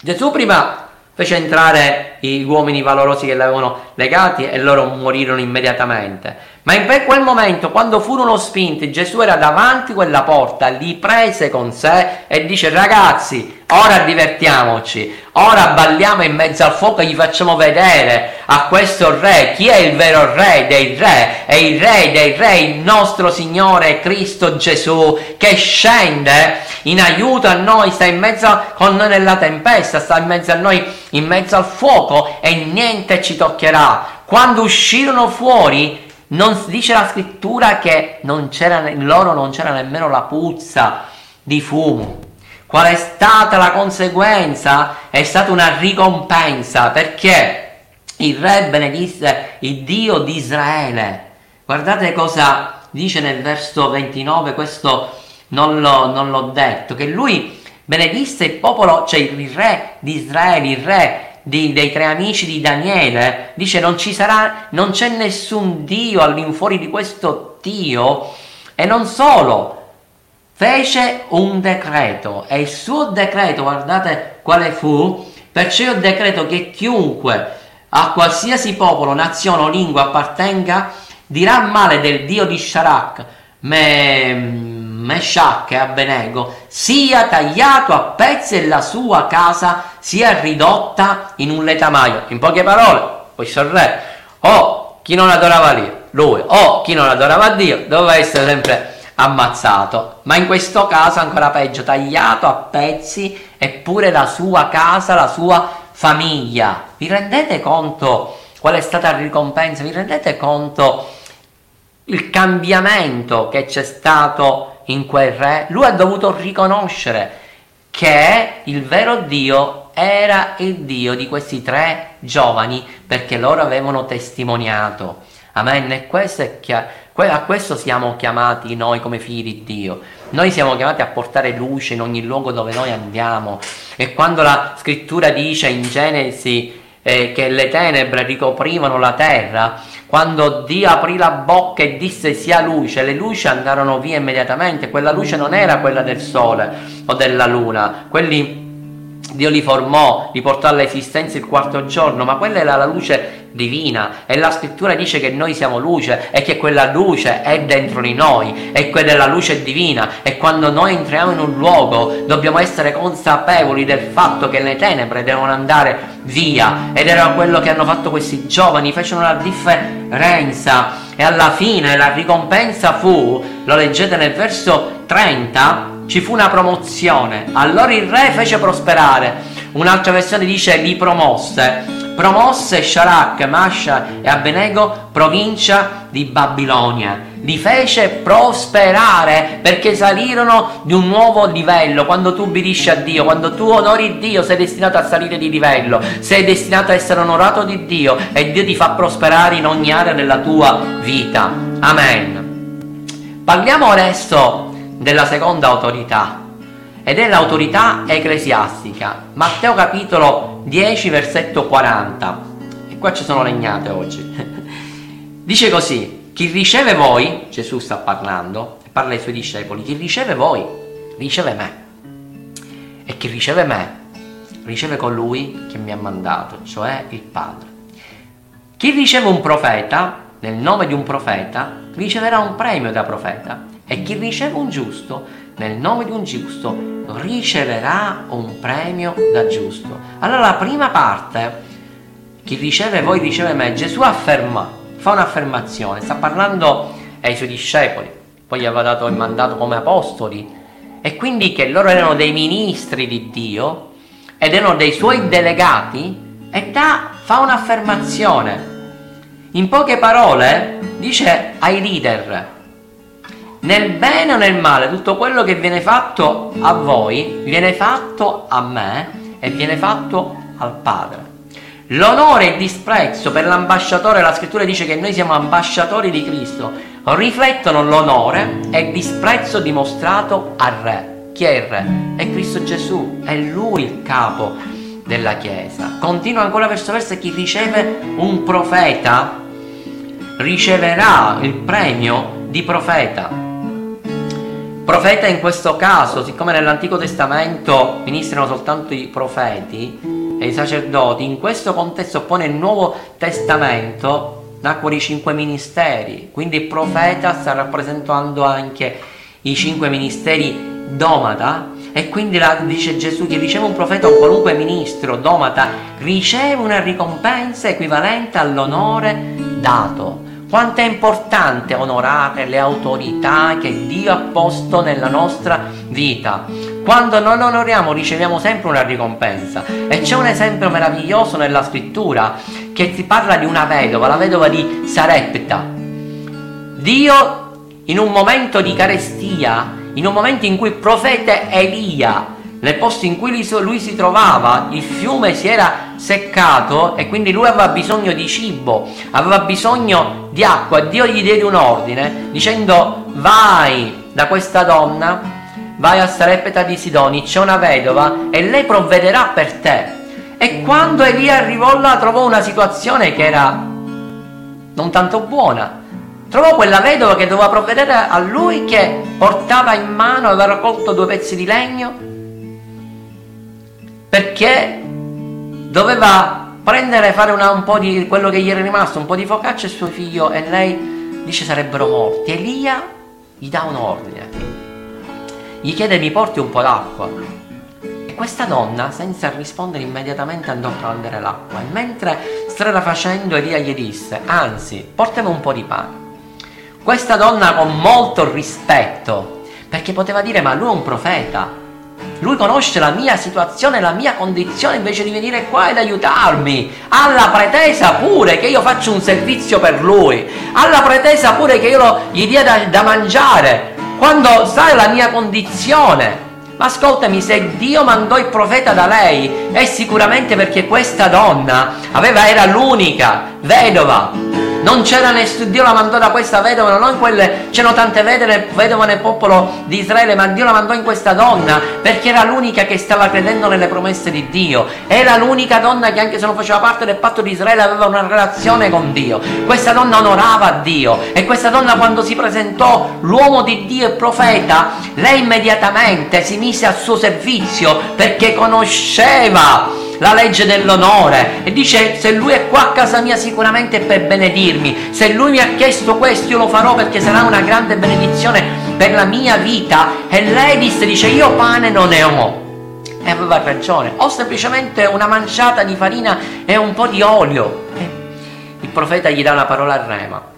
S1: Gesù prima fece entrare gli uomini valorosi che l'avevano legati e loro morirono immediatamente. Ma in quel momento, quando furono spinti, Gesù era davanti a quella porta, li prese con sé e dice ragazzi, ora divertiamoci, ora balliamo in mezzo al fuoco e gli facciamo vedere a questo re chi è il vero re dei re, è il re dei re, il nostro Signore Cristo Gesù che scende in aiuto a noi, sta in mezzo con noi nella tempesta, sta in mezzo a noi in mezzo al fuoco e niente ci toccherà. Quando uscirono fuori, non dice la scrittura che non c'era, in loro non c'era nemmeno la puzza di fumo. Qual è stata la conseguenza? È stata una ricompensa perché il re benedisse il Dio di Israele. Guardate cosa dice nel verso 29, questo non, lo, non l'ho detto, che lui benedisse il popolo, cioè il re di Israele, il re di, dei tre amici di Daniele, dice non ci sarà, non c'è nessun Dio all'infuori di questo Dio. E non solo, fece un decreto e il suo decreto, guardate quale fu, perciò io decreto che chiunque a qualsiasi popolo, nazione o lingua appartenga dirà male del Dio di Sharak, me, Meshach e Abbenego, sia tagliato a pezzi e la sua casa sia ridotta in un letamaio. In poche parole, questo re, o chi non adorava lui, o chi non adorava Dio, doveva essere sempre ammazzato. Ma in questo caso ancora peggio, tagliato a pezzi eppure la sua casa, la sua famiglia. Vi rendete conto qual è stata la ricompensa? Vi rendete conto il cambiamento che c'è stato in quel re, lui ha dovuto riconoscere che il vero Dio era il Dio di questi tre giovani perché loro avevano testimoniato. Amen. E questo è chiaro. A questo siamo chiamati noi come figli di Dio. Noi siamo chiamati a portare luce in ogni luogo dove noi andiamo. E quando la scrittura dice in Genesi eh, che le tenebre ricoprivano la terra, quando Dio aprì la bocca e disse sia luce, le luci andarono via immediatamente, quella luce non era quella del sole o della luna, quelli Dio li formò, li portò all'esistenza il quarto giorno, ma quella era la luce divina e la scrittura dice che noi siamo luce e che quella luce è dentro di noi e quella è la luce divina e quando noi entriamo in un luogo dobbiamo essere consapevoli del fatto che le tenebre devono andare via ed era quello che hanno fatto questi giovani, fecero la differenza e alla fine la ricompensa fu, lo leggete nel verso 30, ci fu una promozione. Allora il re fece prosperare. Un'altra versione dice li promosse. Promosse Sharak, Masha e Abbenego, provincia di Babilonia. Li fece prosperare perché salirono di un nuovo livello. Quando tu ubbidisci a Dio, quando tu onori Dio, sei destinato a salire di livello. Sei destinato a essere onorato di Dio e Dio ti fa prosperare in ogni area della tua vita. Amen. Parliamo adesso della seconda autorità ed è l'autorità ecclesiastica. Matteo capitolo 10 versetto 40. E qua ci sono legnate oggi. Dice così, chi riceve voi, Gesù sta parlando, parla ai suoi discepoli, chi riceve voi, riceve me. E chi riceve me, riceve colui che mi ha mandato, cioè il Padre. Chi riceve un profeta, nel nome di un profeta, riceverà un premio da profeta e chi riceve un giusto, nel nome di un giusto, riceverà un premio da giusto. Allora la prima parte, chi riceve voi riceve me, Gesù afferma, fa un'affermazione, sta parlando ai suoi discepoli, poi gli aveva dato il mandato come apostoli e quindi che loro erano dei ministri di Dio ed erano dei suoi delegati e da, fa un'affermazione. In poche parole dice ai leader, nel bene o nel male, tutto quello che viene fatto a voi viene fatto a me e viene fatto al Padre. L'onore e il disprezzo per l'ambasciatore, la scrittura dice che noi siamo ambasciatori di Cristo, riflettono l'onore e il disprezzo dimostrato al Re. Chi è il Re? È Cristo Gesù, è Lui il capo della Chiesa. Continua ancora verso verso chi riceve un profeta riceverà il premio di profeta. Profeta in questo caso, siccome nell'Antico Testamento ministrano soltanto i profeti, e i sacerdoti, in questo contesto pone il Nuovo Testamento, nacquero i cinque ministeri, quindi il profeta sta rappresentando anche i cinque ministeri domata e quindi la, dice Gesù che riceve un profeta o qualunque ministro domata riceve una ricompensa equivalente all'onore dato quanto è importante onorare le autorità che Dio ha posto nella nostra vita. Quando non onoriamo riceviamo sempre una ricompensa. E c'è un esempio meraviglioso nella scrittura che si parla di una vedova, la vedova di Sarepta. Dio in un momento di carestia, in un momento in cui il profeta Elia nel posto in cui lui si trovava il fiume si era seccato e quindi lui aveva bisogno di cibo, aveva bisogno di acqua. Dio gli diede un ordine dicendo vai da questa donna, vai a Sarepeta di Sidoni, c'è una vedova e lei provvederà per te. E quando Elia arrivò là trovò una situazione che era non tanto buona. Trovò quella vedova che doveva provvedere a lui che portava in mano, aveva raccolto due pezzi di legno perché doveva prendere fare una, un po' di quello che gli era rimasto, un po' di focaccia e suo figlio e lei dice sarebbero morti. Elia gli dà un ordine, gli chiede mi porti un po' d'acqua. E questa donna, senza rispondere immediatamente, andò a prendere l'acqua e mentre strada facendo Elia gli disse, anzi, portami un po' di pane. Questa donna con molto rispetto, perché poteva dire ma lui è un profeta, lui conosce la mia situazione, la mia condizione, invece di venire qua ed aiutarmi. Ha la pretesa pure che io faccia un servizio per lui. Ha la pretesa pure che io lo, gli dia da, da mangiare. Quando sai la mia condizione. Ma ascoltami, se Dio mandò il profeta da lei, è sicuramente perché questa donna aveva, era l'unica vedova non c'era nessuno, Dio la mandò da questa vedova, non in quelle, c'erano tante vedove, vedove nel popolo di Israele, ma Dio la mandò in questa donna perché era l'unica che stava credendo nelle promesse di Dio, era l'unica donna che anche se non faceva parte del patto di Israele aveva una relazione con Dio, questa donna onorava Dio e questa donna quando si presentò l'uomo di Dio e profeta, lei immediatamente si mise al suo servizio perché conosceva la legge dell'onore. E dice se lui è qua a casa mia sicuramente è per benedirmi, se lui mi ha chiesto questo io lo farò perché sarà una grande benedizione per la mia vita. E lei disse, dice io pane non ne ho. E aveva ragione, ho semplicemente una manciata di farina e un po' di olio. Il profeta gli dà una parola a rema.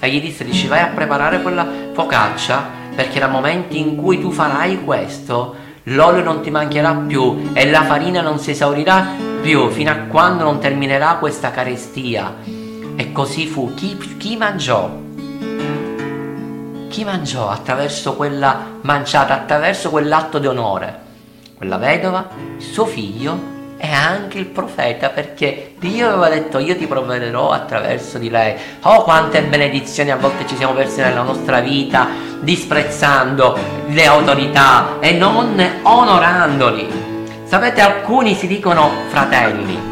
S1: E gli disse, dice vai a preparare quella focaccia perché nel momento in cui tu farai questo l'olio non ti mancherà più e la farina non si esaurirà più fino a quando non terminerà questa carestia. E così fu. Chi, chi mangiò? Chi mangiò attraverso quella manciata, attraverso quell'atto di onore? Quella vedova, suo figlio e anche il profeta perché Dio aveva detto io ti provvederò attraverso di lei. Oh quante benedizioni a volte ci siamo persi nella nostra vita disprezzando le autorità e non onorandoli. Sapete alcuni si dicono fratelli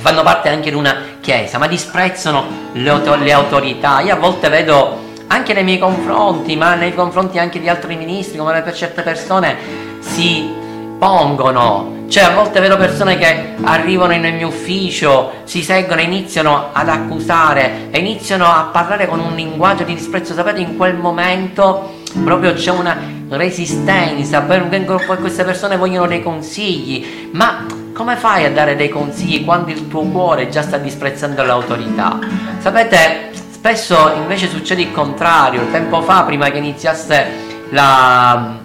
S1: fanno parte anche di una chiesa ma disprezzano le, auto- le autorità. Io a volte vedo anche nei miei confronti ma nei confronti anche di altri ministri come per certe persone si pongono cioè a volte vedo persone che arrivano nel mio ufficio, si seggono iniziano ad accusare iniziano a parlare con un linguaggio di disprezzo. Sapete, in quel momento proprio c'è una resistenza, queste persone vogliono dei consigli, ma come fai a dare dei consigli quando il tuo cuore già sta disprezzando l'autorità? Sapete, spesso invece succede il contrario. Tempo fa, prima che iniziasse la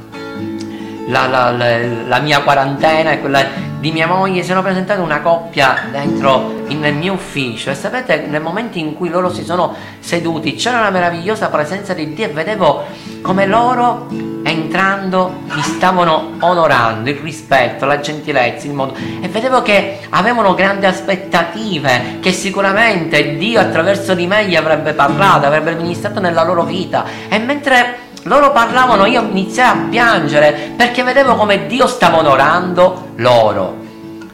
S1: la, la, la, la, mia quarantena e quella di mia moglie, si sono presentate una coppia dentro nel mio ufficio. E sapete nel momento in cui loro si sono seduti c'era una meravigliosa presenza di Dio e vedevo come loro entrando mi stavano onorando il rispetto, la gentilezza, il modo. E vedevo che avevano grandi aspettative che sicuramente Dio attraverso di me gli avrebbe parlato, avrebbe ministrato nella loro vita. E mentre loro parlavano, io iniziai a piangere perché vedevo come Dio stava onorando loro.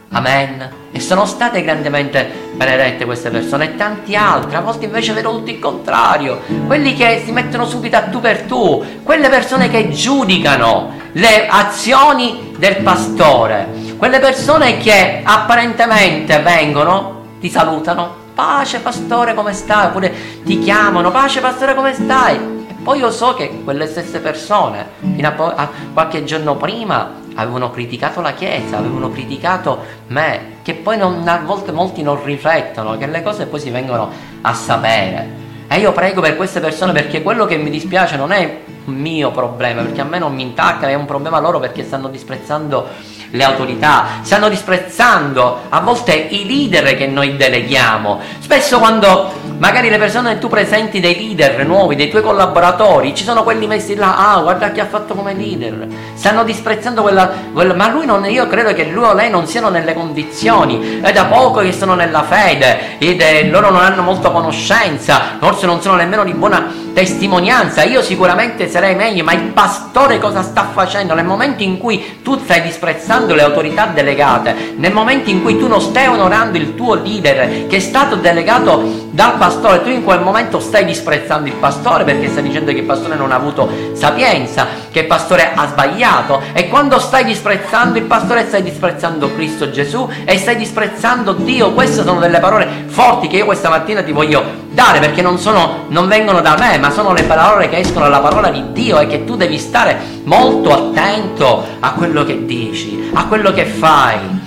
S1: Amen. E sono state grandemente benedette queste persone e tanti altri. A volte invece vedo tutto il contrario. Quelli che si mettono subito a tu per tu. Quelle persone che giudicano le azioni del pastore quelle persone che apparentemente vengono, ti salutano, pace pastore come stai? Oppure ti chiamano, pace pastore come stai? Poi io so che quelle stesse persone, fino a, a qualche giorno prima, avevano criticato la Chiesa, avevano criticato me, che poi non, a volte molti non riflettono, che le cose poi si vengono a sapere. E io prego per queste persone perché quello che mi dispiace non è mio problema, perché a me non mi intacca, è un problema loro perché stanno disprezzando le autorità, stanno disprezzando a volte i leader che noi deleghiamo. Spesso quando magari le persone tu presenti dei leader nuovi, dei tuoi collaboratori, ci sono quelli messi là, ah guarda chi ha fatto come leader, stanno disprezzando quella, quella ma lui non, io credo che lui o lei non siano nelle condizioni, è da poco che sono nella fede, ed, eh, loro non hanno molta conoscenza, forse non sono nemmeno di buona testimonianza, io sicuramente sarei meglio, ma il pastore cosa sta facendo? Nel momento in cui tu stai disprezzando le autorità delegate, nel momento in cui tu non stai onorando il tuo leader che è stato delegato dal pastore, tu in quel momento stai disprezzando il pastore perché stai dicendo che il pastore non ha avuto sapienza, che il pastore ha sbagliato e quando stai disprezzando il pastore stai disprezzando Cristo Gesù e stai disprezzando Dio. Queste sono delle parole forti che io questa mattina ti voglio dare perché non, sono, non vengono da me, ma sono le parole che escono dalla parola di Dio e che tu devi stare molto attento a quello che dici, a quello che fai.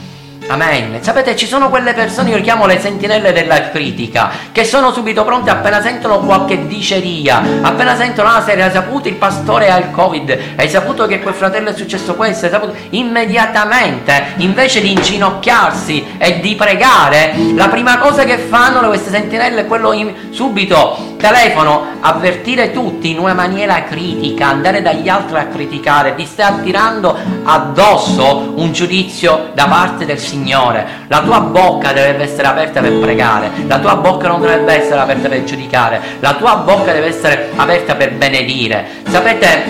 S1: Amen. Sapete, ci sono quelle persone, io le chiamo le sentinelle della critica, che sono subito pronte appena sentono qualche diceria, appena sentono, ah, sei hai saputo il pastore ha il covid, hai saputo che quel fratello è successo questo, hai saputo, immediatamente, invece di inginocchiarsi e di pregare, la prima cosa che fanno queste sentinelle è quello in, subito telefono, avvertire tutti in una maniera critica, andare dagli altri a criticare, ti stai attirando addosso un giudizio da parte del Signore. La tua bocca deve essere aperta per pregare, la tua bocca non dovrebbe essere aperta per giudicare, la tua bocca deve essere aperta per benedire. Sapete,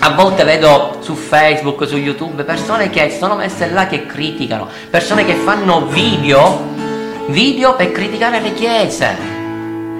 S1: a volte vedo su Facebook, su YouTube, persone che sono messe là che criticano, persone che fanno video, video per criticare le chiese.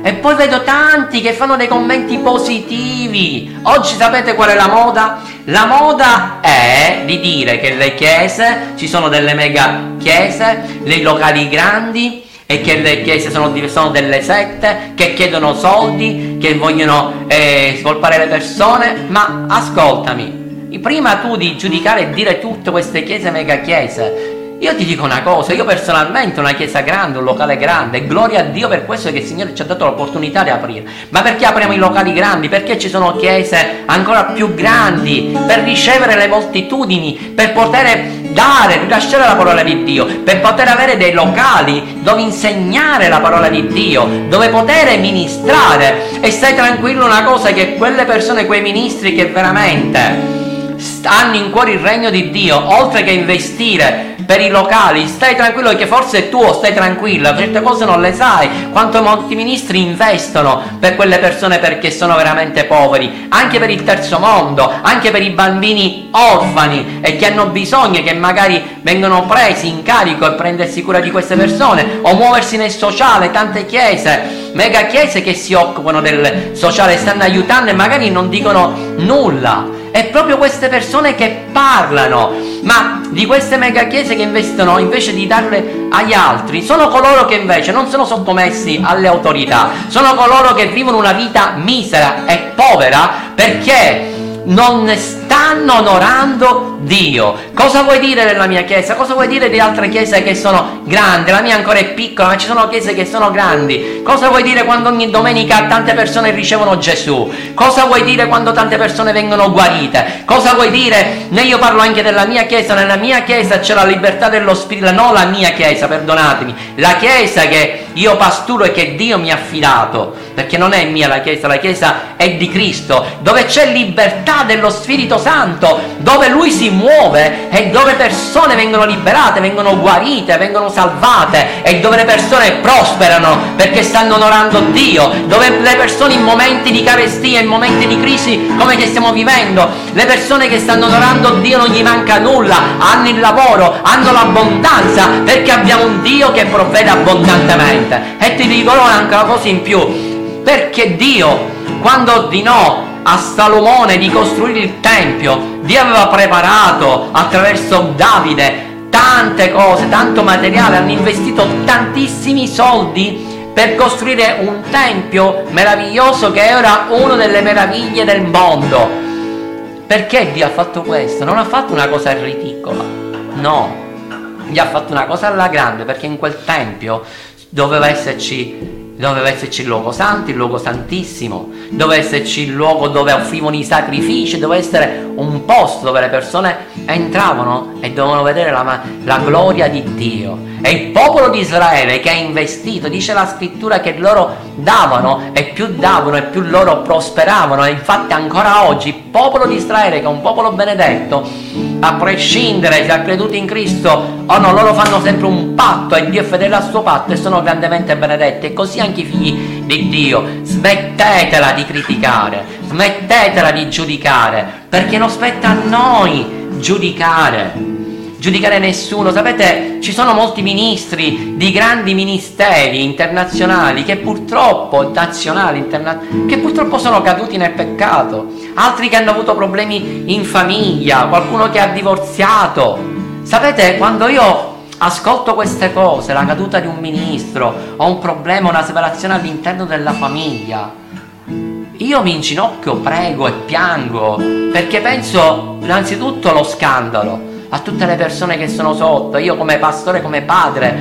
S1: E poi vedo tanti che fanno dei commenti positivi. Oggi sapete qual è la moda? La moda è di dire che le chiese, ci sono delle mega chiese, dei locali grandi e che le chiese sono, sono delle sette che chiedono soldi, che vogliono eh, scolpare le persone. Ma ascoltami, prima tu di giudicare e dire tutte queste chiese mega chiese, io ti dico una cosa, io personalmente una chiesa grande, un locale grande, gloria a Dio per questo che il Signore ci ha dato l'opportunità di aprire. Ma perché apriamo i locali grandi? Perché ci sono chiese ancora più grandi, per ricevere le moltitudini, per poter dare, rilasciare la parola di Dio, per poter avere dei locali dove insegnare la parola di Dio, dove poter ministrare. E stai tranquillo una cosa, che quelle persone, quei ministri che veramente hanno in cuore il regno di Dio, oltre che investire per i locali, stai tranquillo che forse è tuo, stai tranquilla, certe cose non le sai, quanto molti ministri investono per quelle persone perché sono veramente poveri, anche per il terzo mondo, anche per i bambini orfani e che hanno bisogno che magari vengano presi in carico e prendersi cura di queste persone o muoversi nel sociale, tante chiese, mega chiese che si occupano del sociale, stanno aiutando e magari non dicono nulla è proprio queste persone che parlano, ma di queste mega chiese che investono invece di darle agli altri, sono coloro che invece non sono sottomessi alle autorità, sono coloro che vivono una vita misera e povera perché non stanno onorando Dio. Cosa vuoi dire della mia chiesa? Cosa vuoi dire di altre chiese che sono grandi? La mia ancora è piccola, ma ci sono chiese che sono grandi. Cosa vuoi dire quando ogni domenica tante persone ricevono Gesù? Cosa vuoi dire quando tante persone vengono guarite? Cosa vuoi dire? Ne io parlo anche della mia chiesa, nella mia chiesa c'è la libertà dello spirito, no la mia chiesa, perdonatemi, la chiesa che io pasturo e che Dio mi ha affidato, perché non è mia la chiesa, la chiesa è di Cristo, dove c'è libertà dello Spirito Santo, dove Lui si muove e dove persone vengono liberate, vengono guarite, vengono salvate e dove le persone prosperano perché stanno onorando Dio, dove le persone in momenti di carestia, in momenti di crisi come che stiamo vivendo, le persone che stanno onorando Dio non gli manca nulla, hanno il lavoro, hanno l'abbondanza perché abbiamo un Dio che provvede abbondantemente. E ti dico anche una cosa in più, perché Dio quando ordinò a Salomone di costruire il Tempio, Dio aveva preparato attraverso Davide tante cose, tanto materiale, hanno investito tantissimi soldi per costruire un tempio meraviglioso che era una delle meraviglie del mondo. Perché Dio ha fatto questo? Non ha fatto una cosa ridicola, no, Dio ha fatto una cosa alla grande perché in quel tempio doveva esserci doveva esserci il luogo santo, il luogo santissimo, doveva esserci il luogo dove offrivano i sacrifici, doveva essere un posto dove le persone entravano e dovevano vedere la, la gloria di Dio. E il popolo di Israele che ha investito, dice la scrittura che loro davano e più davano e più loro prosperavano. E infatti ancora oggi il popolo di Israele che è un popolo benedetto, a prescindere se ha creduto in Cristo o no, loro fanno sempre un patto e Dio è fedele al suo patto e sono grandemente benedetti. E così anche i figli di Dio. Smettetela di criticare, smettetela di giudicare, perché non spetta a noi giudicare giudicare nessuno. Sapete, ci sono molti ministri di grandi ministeri internazionali che purtroppo, nazionali, interna- che purtroppo sono caduti nel peccato, altri che hanno avuto problemi in famiglia, qualcuno che ha divorziato. Sapete, quando io ascolto queste cose, la caduta di un ministro o un problema, una separazione all'interno della famiglia, io mi inginocchio, prego e piango perché penso innanzitutto allo scandalo a tutte le persone che sono sotto, io come pastore, come padre,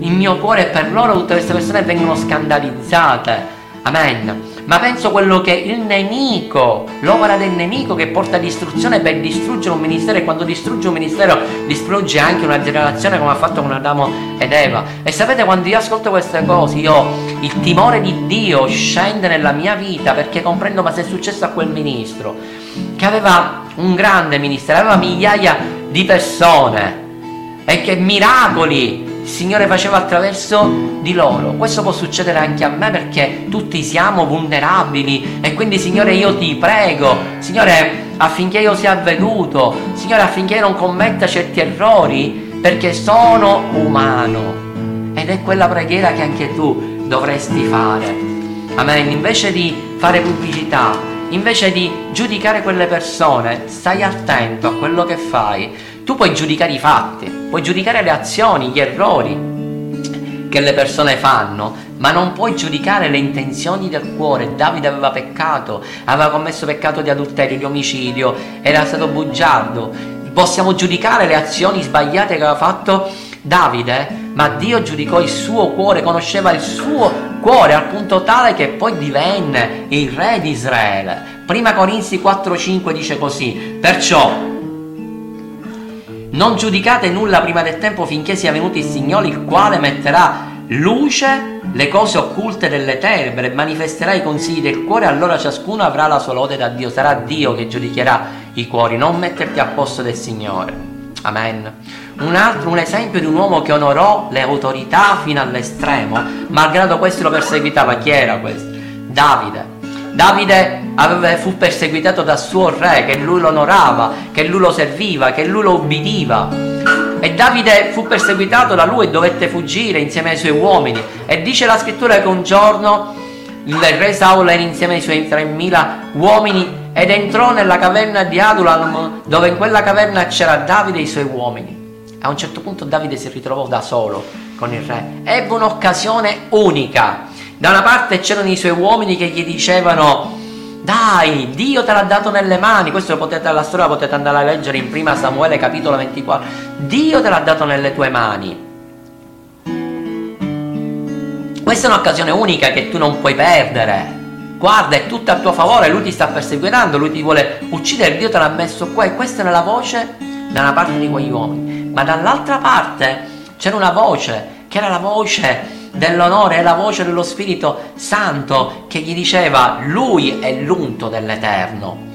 S1: il mio cuore è per loro, tutte queste persone vengono scandalizzate. Amen. Ma penso quello che il nemico, l'opera del nemico che porta distruzione per distruggere un ministero e quando distrugge un ministero distrugge anche una generazione come ha fatto con Adamo ed Eva. E sapete quando io ascolto queste cose, io il timore di Dio scende nella mia vita perché comprendo ma se è successo a quel ministro che aveva un grande ministero, aveva migliaia di persone e che miracoli il Signore faceva attraverso di loro. Questo può succedere anche a me perché tutti siamo vulnerabili e quindi Signore io ti prego, Signore affinché io sia avveduto, Signore affinché io non commetta certi errori perché sono umano. Ed è quella preghiera che anche tu dovresti fare. Amen. Invece di fare pubblicità, invece di giudicare quelle persone, stai attento a quello che fai. Tu puoi giudicare i fatti, puoi giudicare le azioni, gli errori che le persone fanno, ma non puoi giudicare le intenzioni del cuore. Davide aveva peccato, aveva commesso peccato di adulterio, di omicidio, era stato bugiardo. Possiamo giudicare le azioni sbagliate che aveva fatto Davide, ma Dio giudicò il suo cuore, conosceva il suo cuore al punto tale che poi divenne il re di Israele. Prima Corinzi 4:5 dice così: Perciò non giudicate nulla prima del tempo finché sia venuto il Signore, il quale metterà luce le cose occulte delle tenebre manifesterà i consigli del cuore, allora ciascuno avrà la sua lode da Dio. Sarà Dio che giudicherà i cuori, non metterti al posto del Signore. Amen. Un altro, un esempio di un uomo che onorò le autorità fino all'estremo, malgrado questo lo perseguitava. Chi era questo? Davide. Davide aveva, fu perseguitato dal suo re, che lui lo onorava, che lui lo serviva, che lui lo ubbidiva. E Davide fu perseguitato da lui e dovette fuggire insieme ai suoi uomini. E dice la scrittura che un giorno il re Saulo era insieme ai suoi 3.000 uomini ed entrò nella caverna di Adulam dove in quella caverna c'era Davide e i suoi uomini. A un certo punto Davide si ritrovò da solo con il re. Ebbe un'occasione unica. Da una parte c'erano i suoi uomini che gli dicevano dai, Dio te l'ha dato nelle mani. Questo potete, la storia potete andare a leggere in prima Samuele capitolo 24. Dio te l'ha dato nelle tue mani. Questa è un'occasione unica che tu non puoi perdere. Guarda, è tutto a tuo favore, lui ti sta perseguitando, lui ti vuole uccidere, Dio te l'ha messo qua e questa è la voce da una parte di quegli uomini. Ma dall'altra parte c'era una voce, che era la voce dell'onore, è la voce dello Spirito Santo che gli diceva, lui è l'unto dell'Eterno.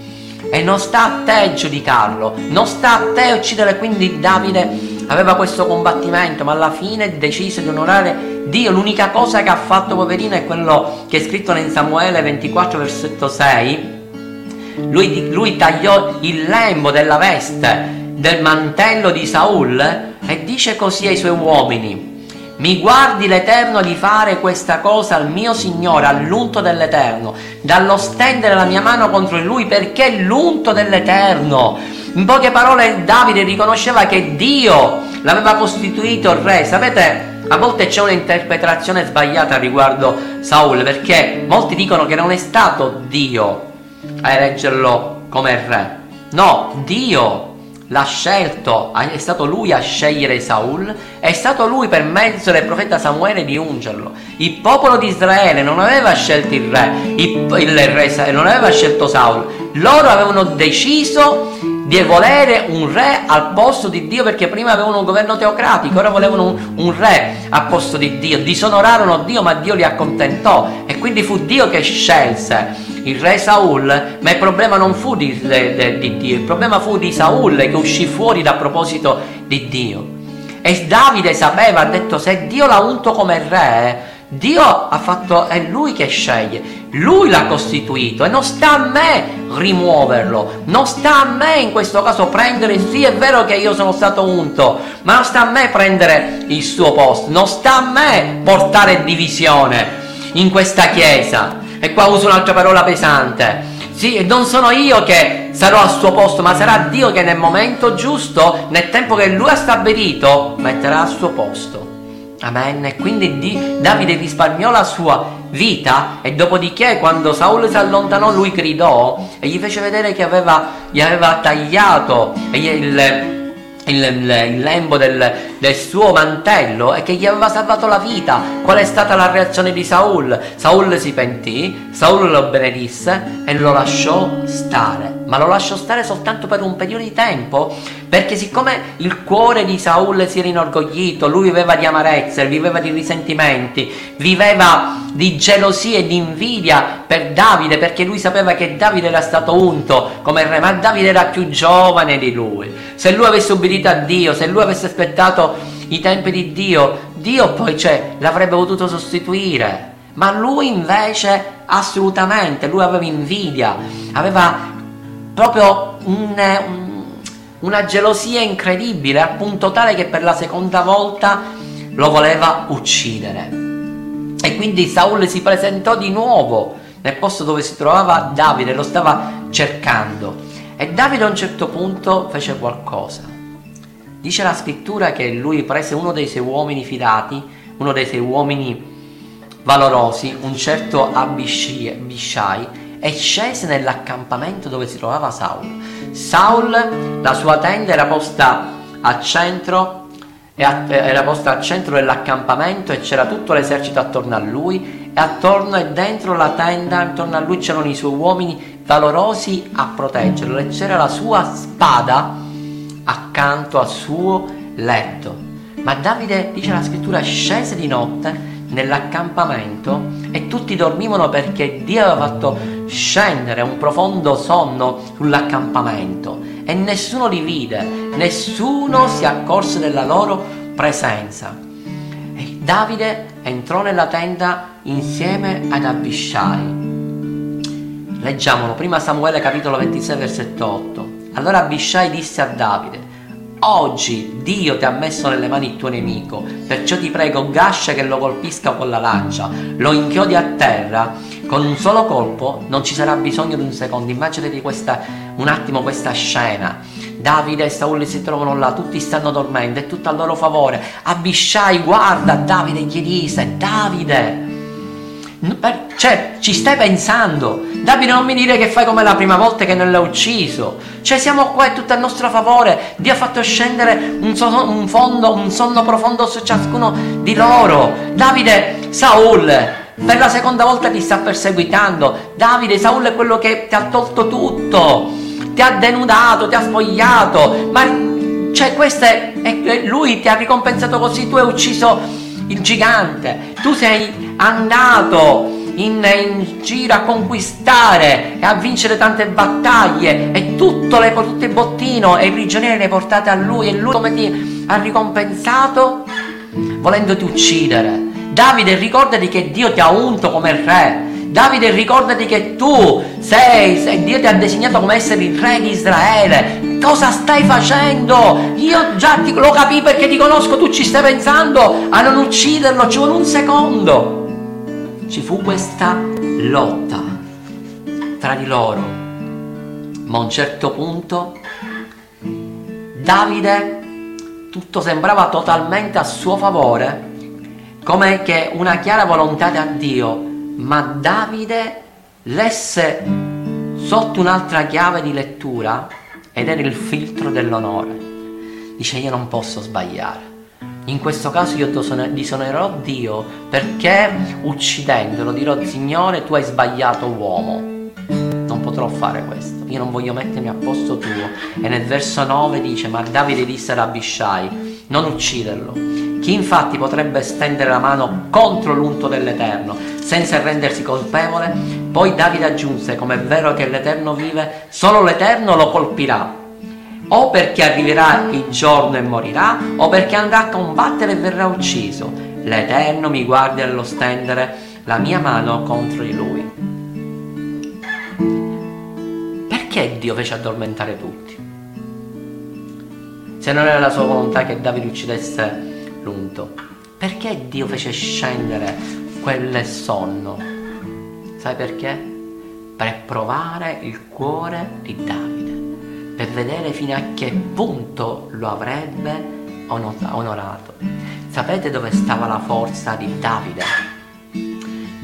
S1: E non sta a te giudicarlo, non sta a te uccidere, quindi Davide aveva questo combattimento, ma alla fine decise di onorare Dio. L'unica cosa che ha fatto poverino è quello che è scritto in Samuele 24, versetto 6. Lui, lui tagliò il lembo della veste del mantello di Saul e dice così ai suoi uomini. Mi guardi l'Eterno di fare questa cosa al mio Signore, all'unto dell'Eterno, dallo stendere la mia mano contro lui perché è l'unto dell'Eterno. In poche parole Davide riconosceva che Dio l'aveva costituito re. Sapete, a volte c'è un'interpretazione sbagliata riguardo Saul, perché molti dicono che non è stato Dio a eleggerlo come re. No, Dio l'ha scelto, è stato lui a scegliere Saul, è stato lui per mezzo del profeta Samuele di ungerlo. Il popolo di Israele non aveva scelto il re, il, il re non aveva scelto Saul, loro avevano deciso di volere un re al posto di Dio perché prima avevano un governo teocratico, ora volevano un, un, re al posto di Dio, disonorarono Dio ma Dio li accontentò quindi fu Dio che scelse il re Saul, ma il problema non fu di, di, di Dio, il problema fu di Saul che uscì fuori da proposito di Dio. E Davide sapeva, ha detto, se Dio l'ha unto come re, Dio ha fatto, è lui che sceglie, lui l'ha costituito e non sta a me rimuoverlo, non sta a me in questo caso prendere, sì è vero che io sono stato unto, ma non sta a me prendere il suo posto, non sta a me portare divisione in questa chiesa. E qua uso un'altra parola pesante. Sì, non sono io che sarò al suo posto, ma sarà Dio che nel momento giusto, nel tempo che lui ha stabilito, metterà al suo posto. Amen. E quindi Davide risparmiò la sua vita e dopodiché quando Saul si allontanò lui gridò e gli fece vedere che aveva, gli aveva tagliato il, il, il, lembo del, del, suo mantello e che gli aveva salvato la vita. Qual è stata la reazione di Saul? Saul si pentì, Saul lo benedisse e lo lasciò stare. Ma lo lasciò stare soltanto per un periodo di tempo, perché siccome il cuore di Saul si era inorgoglito, lui viveva di amarezze, viveva di risentimenti, viveva di gelosia e di invidia per Davide, perché lui sapeva che Davide era stato unto come re, ma Davide era più giovane di lui. Se lui avesse ubbidito a Dio, se lui avesse aspettato i tempi di Dio, Dio poi cioè, l'avrebbe potuto sostituire. Ma lui invece assolutamente, lui aveva invidia, aveva proprio un, un, una gelosia incredibile, al punto tale che per la seconda volta lo voleva uccidere. E quindi Saul si presentò di nuovo nel posto dove si trovava Davide, lo stava cercando. E Davide a un certo punto fece qualcosa. Dice la scrittura che lui prese uno dei suoi uomini fidati, uno dei suoi uomini valorosi, un certo Abishai, e scese nell'accampamento dove si trovava Saul. Saul, la sua tenda era posta al centro era posta al centro dell'accampamento e c'era tutto l'esercito attorno a lui e attorno e dentro la tenda, attorno a lui c'erano i suoi uomini valorosi a proteggerlo e c'era la sua spada accanto al suo letto. Ma Davide, dice la scrittura, scese di notte nell'accampamento e tutti dormivano perché Dio aveva fatto scendere un profondo sonno sull'accampamento e nessuno li vide, nessuno si accorse della loro presenza. E Davide entrò nella tenda insieme ad Abishai. Leggiamolo, prima Samuele capitolo 26 versetto 8. Allora Abishai disse a Davide, Oggi Dio ti ha messo nelle mani il tuo nemico, perciò ti prego, gascia che lo colpisca con la lancia, lo inchiodi a terra, con un solo colpo non ci sarà bisogno di un secondo. Immaginati questa, un attimo questa scena. Davide e Saul si trovano là, tutti stanno dormendo, è tutto a loro favore. Abishai guarda Davide gli disse, Davide, cioè, ci stai pensando. Davide, non mi dire che fai come la prima volta che non l'ha ucciso. Cioè, siamo qua, è tutto a nostro favore. Dio ha fatto scendere un, so, un, fondo, un sonno profondo su ciascuno di loro. Davide, Saul, per la seconda volta ti sta perseguitando. Davide, Saul è quello che ti ha tolto tutto. Ti ha denudato, ti ha spogliato. Ma, cioè, questo è, è lui ti ha ricompensato così. Tu hai ucciso il gigante, tu sei andato in, in, giro a conquistare e a vincere tante battaglie e tutto le, il bottino e i prigionieri le portate a lui e lui come ti ha ricompensato volendoti uccidere. Davide ricordati che Dio ti ha unto come re Davide ricordati che tu sei, sei, Dio ti ha designato come essere il re di Israele. Cosa stai facendo? Io già ti, lo capì perché ti conosco, tu ci stai pensando a non ucciderlo, ci vuole un secondo. Ci fu questa lotta tra di loro. Ma a un certo punto Davide tutto sembrava totalmente a suo favore, come che una chiara volontà da Dio, ma Davide lesse sotto un'altra chiave di lettura ed era il filtro dell'onore. Dice io non posso sbagliare. In questo caso io disonerò Dio perché uccidendolo dirò Signore tu hai sbagliato uomo. Non potrò fare questo, io non voglio mettermi a posto tuo. E nel verso 9 dice ma Davide disse ad Abishai non ucciderlo. Chi infatti potrebbe stendere la mano contro l'unto dell'Eterno senza rendersi colpevole? Poi Davide aggiunse come è vero che l'Eterno vive, solo l'Eterno lo colpirà o perché arriverà il giorno e morirà, o perché andrà a combattere e verrà ucciso. L'Eterno mi guardi allo stendere la mia mano contro di lui. Perché Dio fece addormentare tutti? Se non era la sua volontà che Davide uccidesse l'unto, perché Dio fece scendere quel sonno? Sai perché? Per provare il cuore di Davide per vedere fino a che punto lo avrebbe onorato. Sapete dove stava la forza di Davide?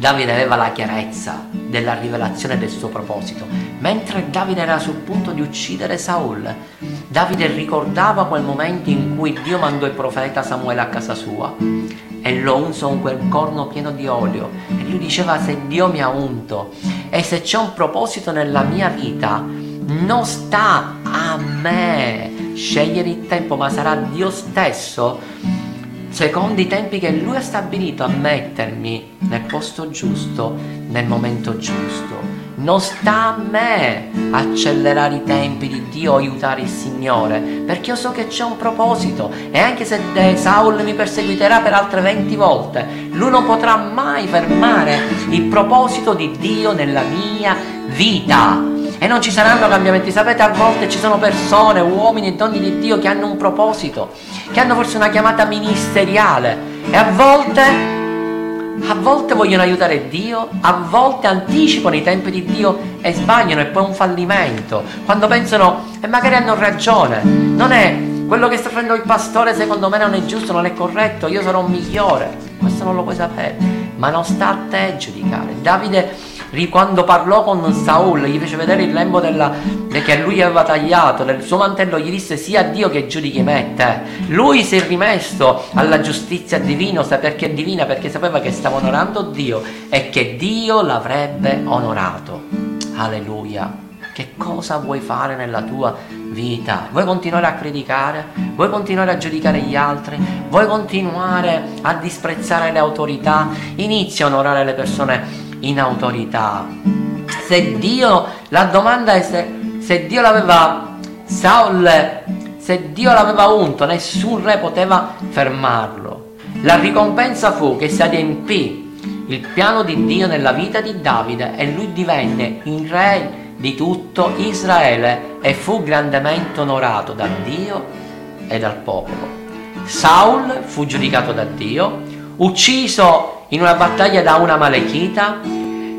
S1: Davide aveva la chiarezza della rivelazione del suo proposito. Mentre Davide era sul punto di uccidere Saul, Davide ricordava quel momento in cui Dio mandò il profeta Samuele a casa sua e lo unse con quel corno pieno di olio e lui diceva se Dio mi ha unto e se c'è un proposito nella mia vita non sta a me scegliere il tempo, ma sarà Dio stesso, secondo i tempi che Lui ha stabilito, a mettermi nel posto giusto, nel momento giusto. Non sta a me accelerare i tempi di Dio, aiutare il Signore, perché io so che c'è un proposito e anche se Saul mi perseguiterà per altre 20 volte, lui non potrà mai fermare il proposito di Dio nella mia vita e non ci saranno cambiamenti. Sapete, a volte ci sono persone, uomini e donne di Dio che hanno un proposito, che hanno forse una chiamata ministeriale e a volte, a volte vogliono aiutare Dio, a volte anticipano i tempi di Dio e sbagliano e poi un fallimento. Quando pensano, e magari hanno ragione, non è quello che sta facendo il pastore secondo me non è giusto, non è corretto, io sarò migliore. Questo non lo puoi sapere, ma non sta a te giudicare. Davide quando parlò con Saul, gli fece vedere il lembo della, che lui aveva tagliato del suo mantello, gli disse sia Dio che giudichi me te. Lui si è rimesso alla giustizia divina, perché è divina, perché sapeva che stava onorando Dio e che Dio l'avrebbe onorato. Alleluia. Che cosa vuoi fare nella tua vita? Vuoi continuare a criticare? Vuoi continuare a giudicare gli altri? Vuoi continuare a disprezzare le autorità? Inizia a onorare le persone in autorità. Se Dio, la domanda è se, se Dio l'aveva, Saul, se Dio l'aveva unto, nessun re poteva fermarlo. La ricompensa fu che si adempì il piano di Dio nella vita di Davide e lui divenne il re di tutto Israele e fu grandemente onorato da Dio e dal popolo. Saul fu giudicato da Dio, ucciso in una battaglia da una malechita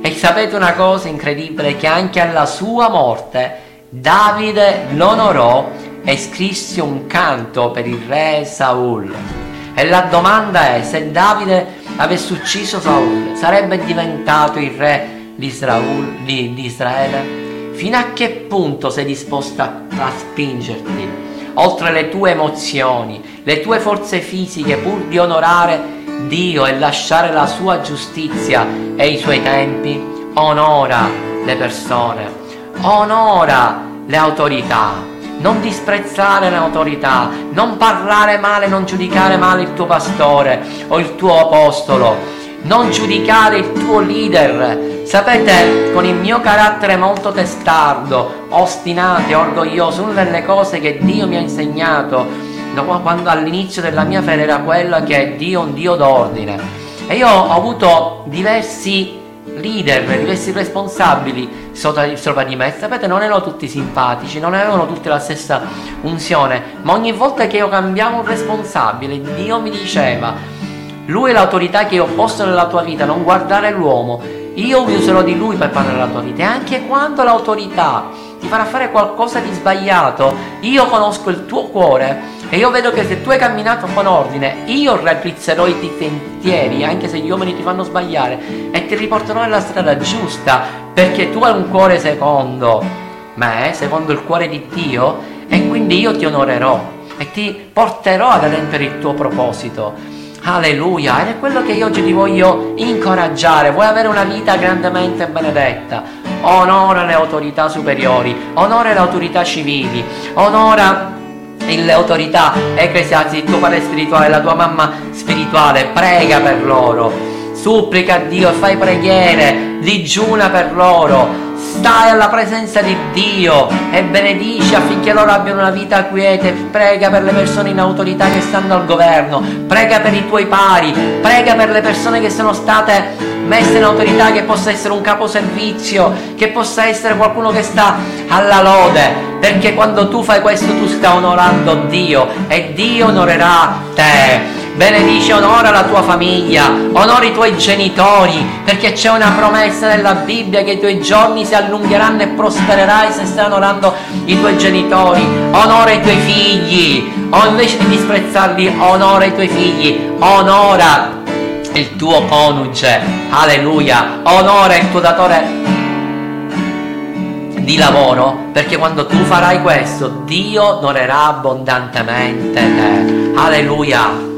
S1: e sapete una cosa incredibile che anche alla sua morte Davide l'onorò e scrisse un canto per il re Saul. E la domanda è se Davide avesse ucciso Saul sarebbe diventato il re di Israele? Di, di Israele? Fino a che punto sei disposta a spingerti oltre le tue emozioni, le tue forze fisiche pur di onorare Dio e lasciare la sua giustizia e i suoi tempi, onora le persone, onora le autorità. Non disprezzare le autorità, non parlare male, non giudicare male il tuo pastore o il tuo apostolo, non giudicare il tuo leader. Sapete, con il mio carattere molto testardo, ostinato e orgoglioso, una delle cose che Dio mi ha insegnato quando all'inizio della mia fede era quella che Dio un Dio d'ordine. E io ho avuto diversi leader, diversi responsabili sopra di me. Sapete, non erano tutti simpatici, non avevano tutti la stessa unzione, ma ogni volta che io cambiavo un responsabile, Dio mi diceva, lui è l'autorità che io ho posto nella tua vita, non guardare l'uomo. Io userò di lui per parlare la tua vita. E anche quando l'autorità ti farà fare qualcosa di sbagliato, io conosco il tuo cuore E io vedo che se tu hai camminato con ordine, io raddrizzerò i tuoi anche se gli uomini ti fanno sbagliare, e ti riporterò nella strada giusta, perché tu hai un cuore secondo me, secondo il cuore di Dio, e quindi io ti onorerò e ti porterò ad adempiere il tuo proposito. Alleluia, ed è quello che io oggi ti voglio incoraggiare. Vuoi avere una vita grandemente benedetta? Onora le autorità superiori, onora le autorità civili, onora le autorità ecclesiastiche, il tuo padre spirituale, la tua mamma spirituale, prega per loro, supplica a Dio, fai preghiere, digiuna per loro, stai alla presenza di Dio e benedici affinché loro abbiano una vita quiete, prega per le persone in autorità che stanno al governo, prega per i tuoi pari, prega per le persone che sono state messe in autorità, che possa essere un caposervizio, che possa essere qualcuno che sta alla lode, perché quando tu fai questo tu stai onorando Dio e Dio onorerà te benedice, onora la tua famiglia, onora i tuoi genitori, perché c'è una promessa nella Bibbia che i tuoi giorni si allungheranno e prospererai se stai onorando i tuoi genitori, onora i tuoi figli, o invece di disprezzarli, onora i tuoi figli, onora il tuo coniuge, alleluia, onora il tuo datore di lavoro, perché quando tu farai questo, Dio onorerà abbondantemente te. Alleluia.